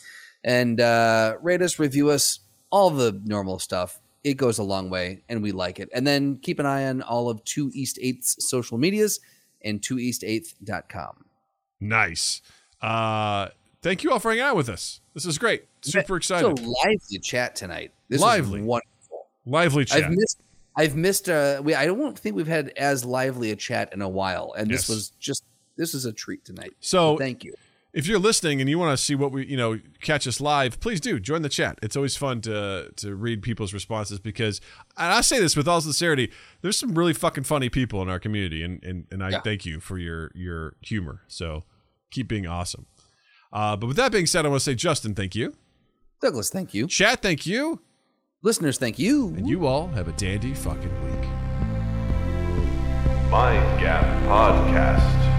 And uh, rate us, review us, all the normal stuff. It goes a long way and we like it. And then keep an eye on all of 2 East 8th's social medias and 2east8th.com. Nice. Uh, thank you all for hanging out with us. This is great. Super excited. So lively chat tonight. This Lively. is wonderful. Lively chat. I've missed. I've missed. Uh, we. I don't think we've had as lively a chat in a while, and Yes. this was just. This is a treat tonight. So- thank you. if you're listening and you want to see what we you know catch us live please do join the chat it's always fun to to read people's responses because and i say this with all sincerity there's some really fucking funny people in our community and and, and i Yeah. thank you for your your humor so keep being awesome uh, but with that being said i want to say justin thank you Douglas, thank you. chat thank you Listeners, thank you. and you all have a dandy fucking week Mind Gap Podcast.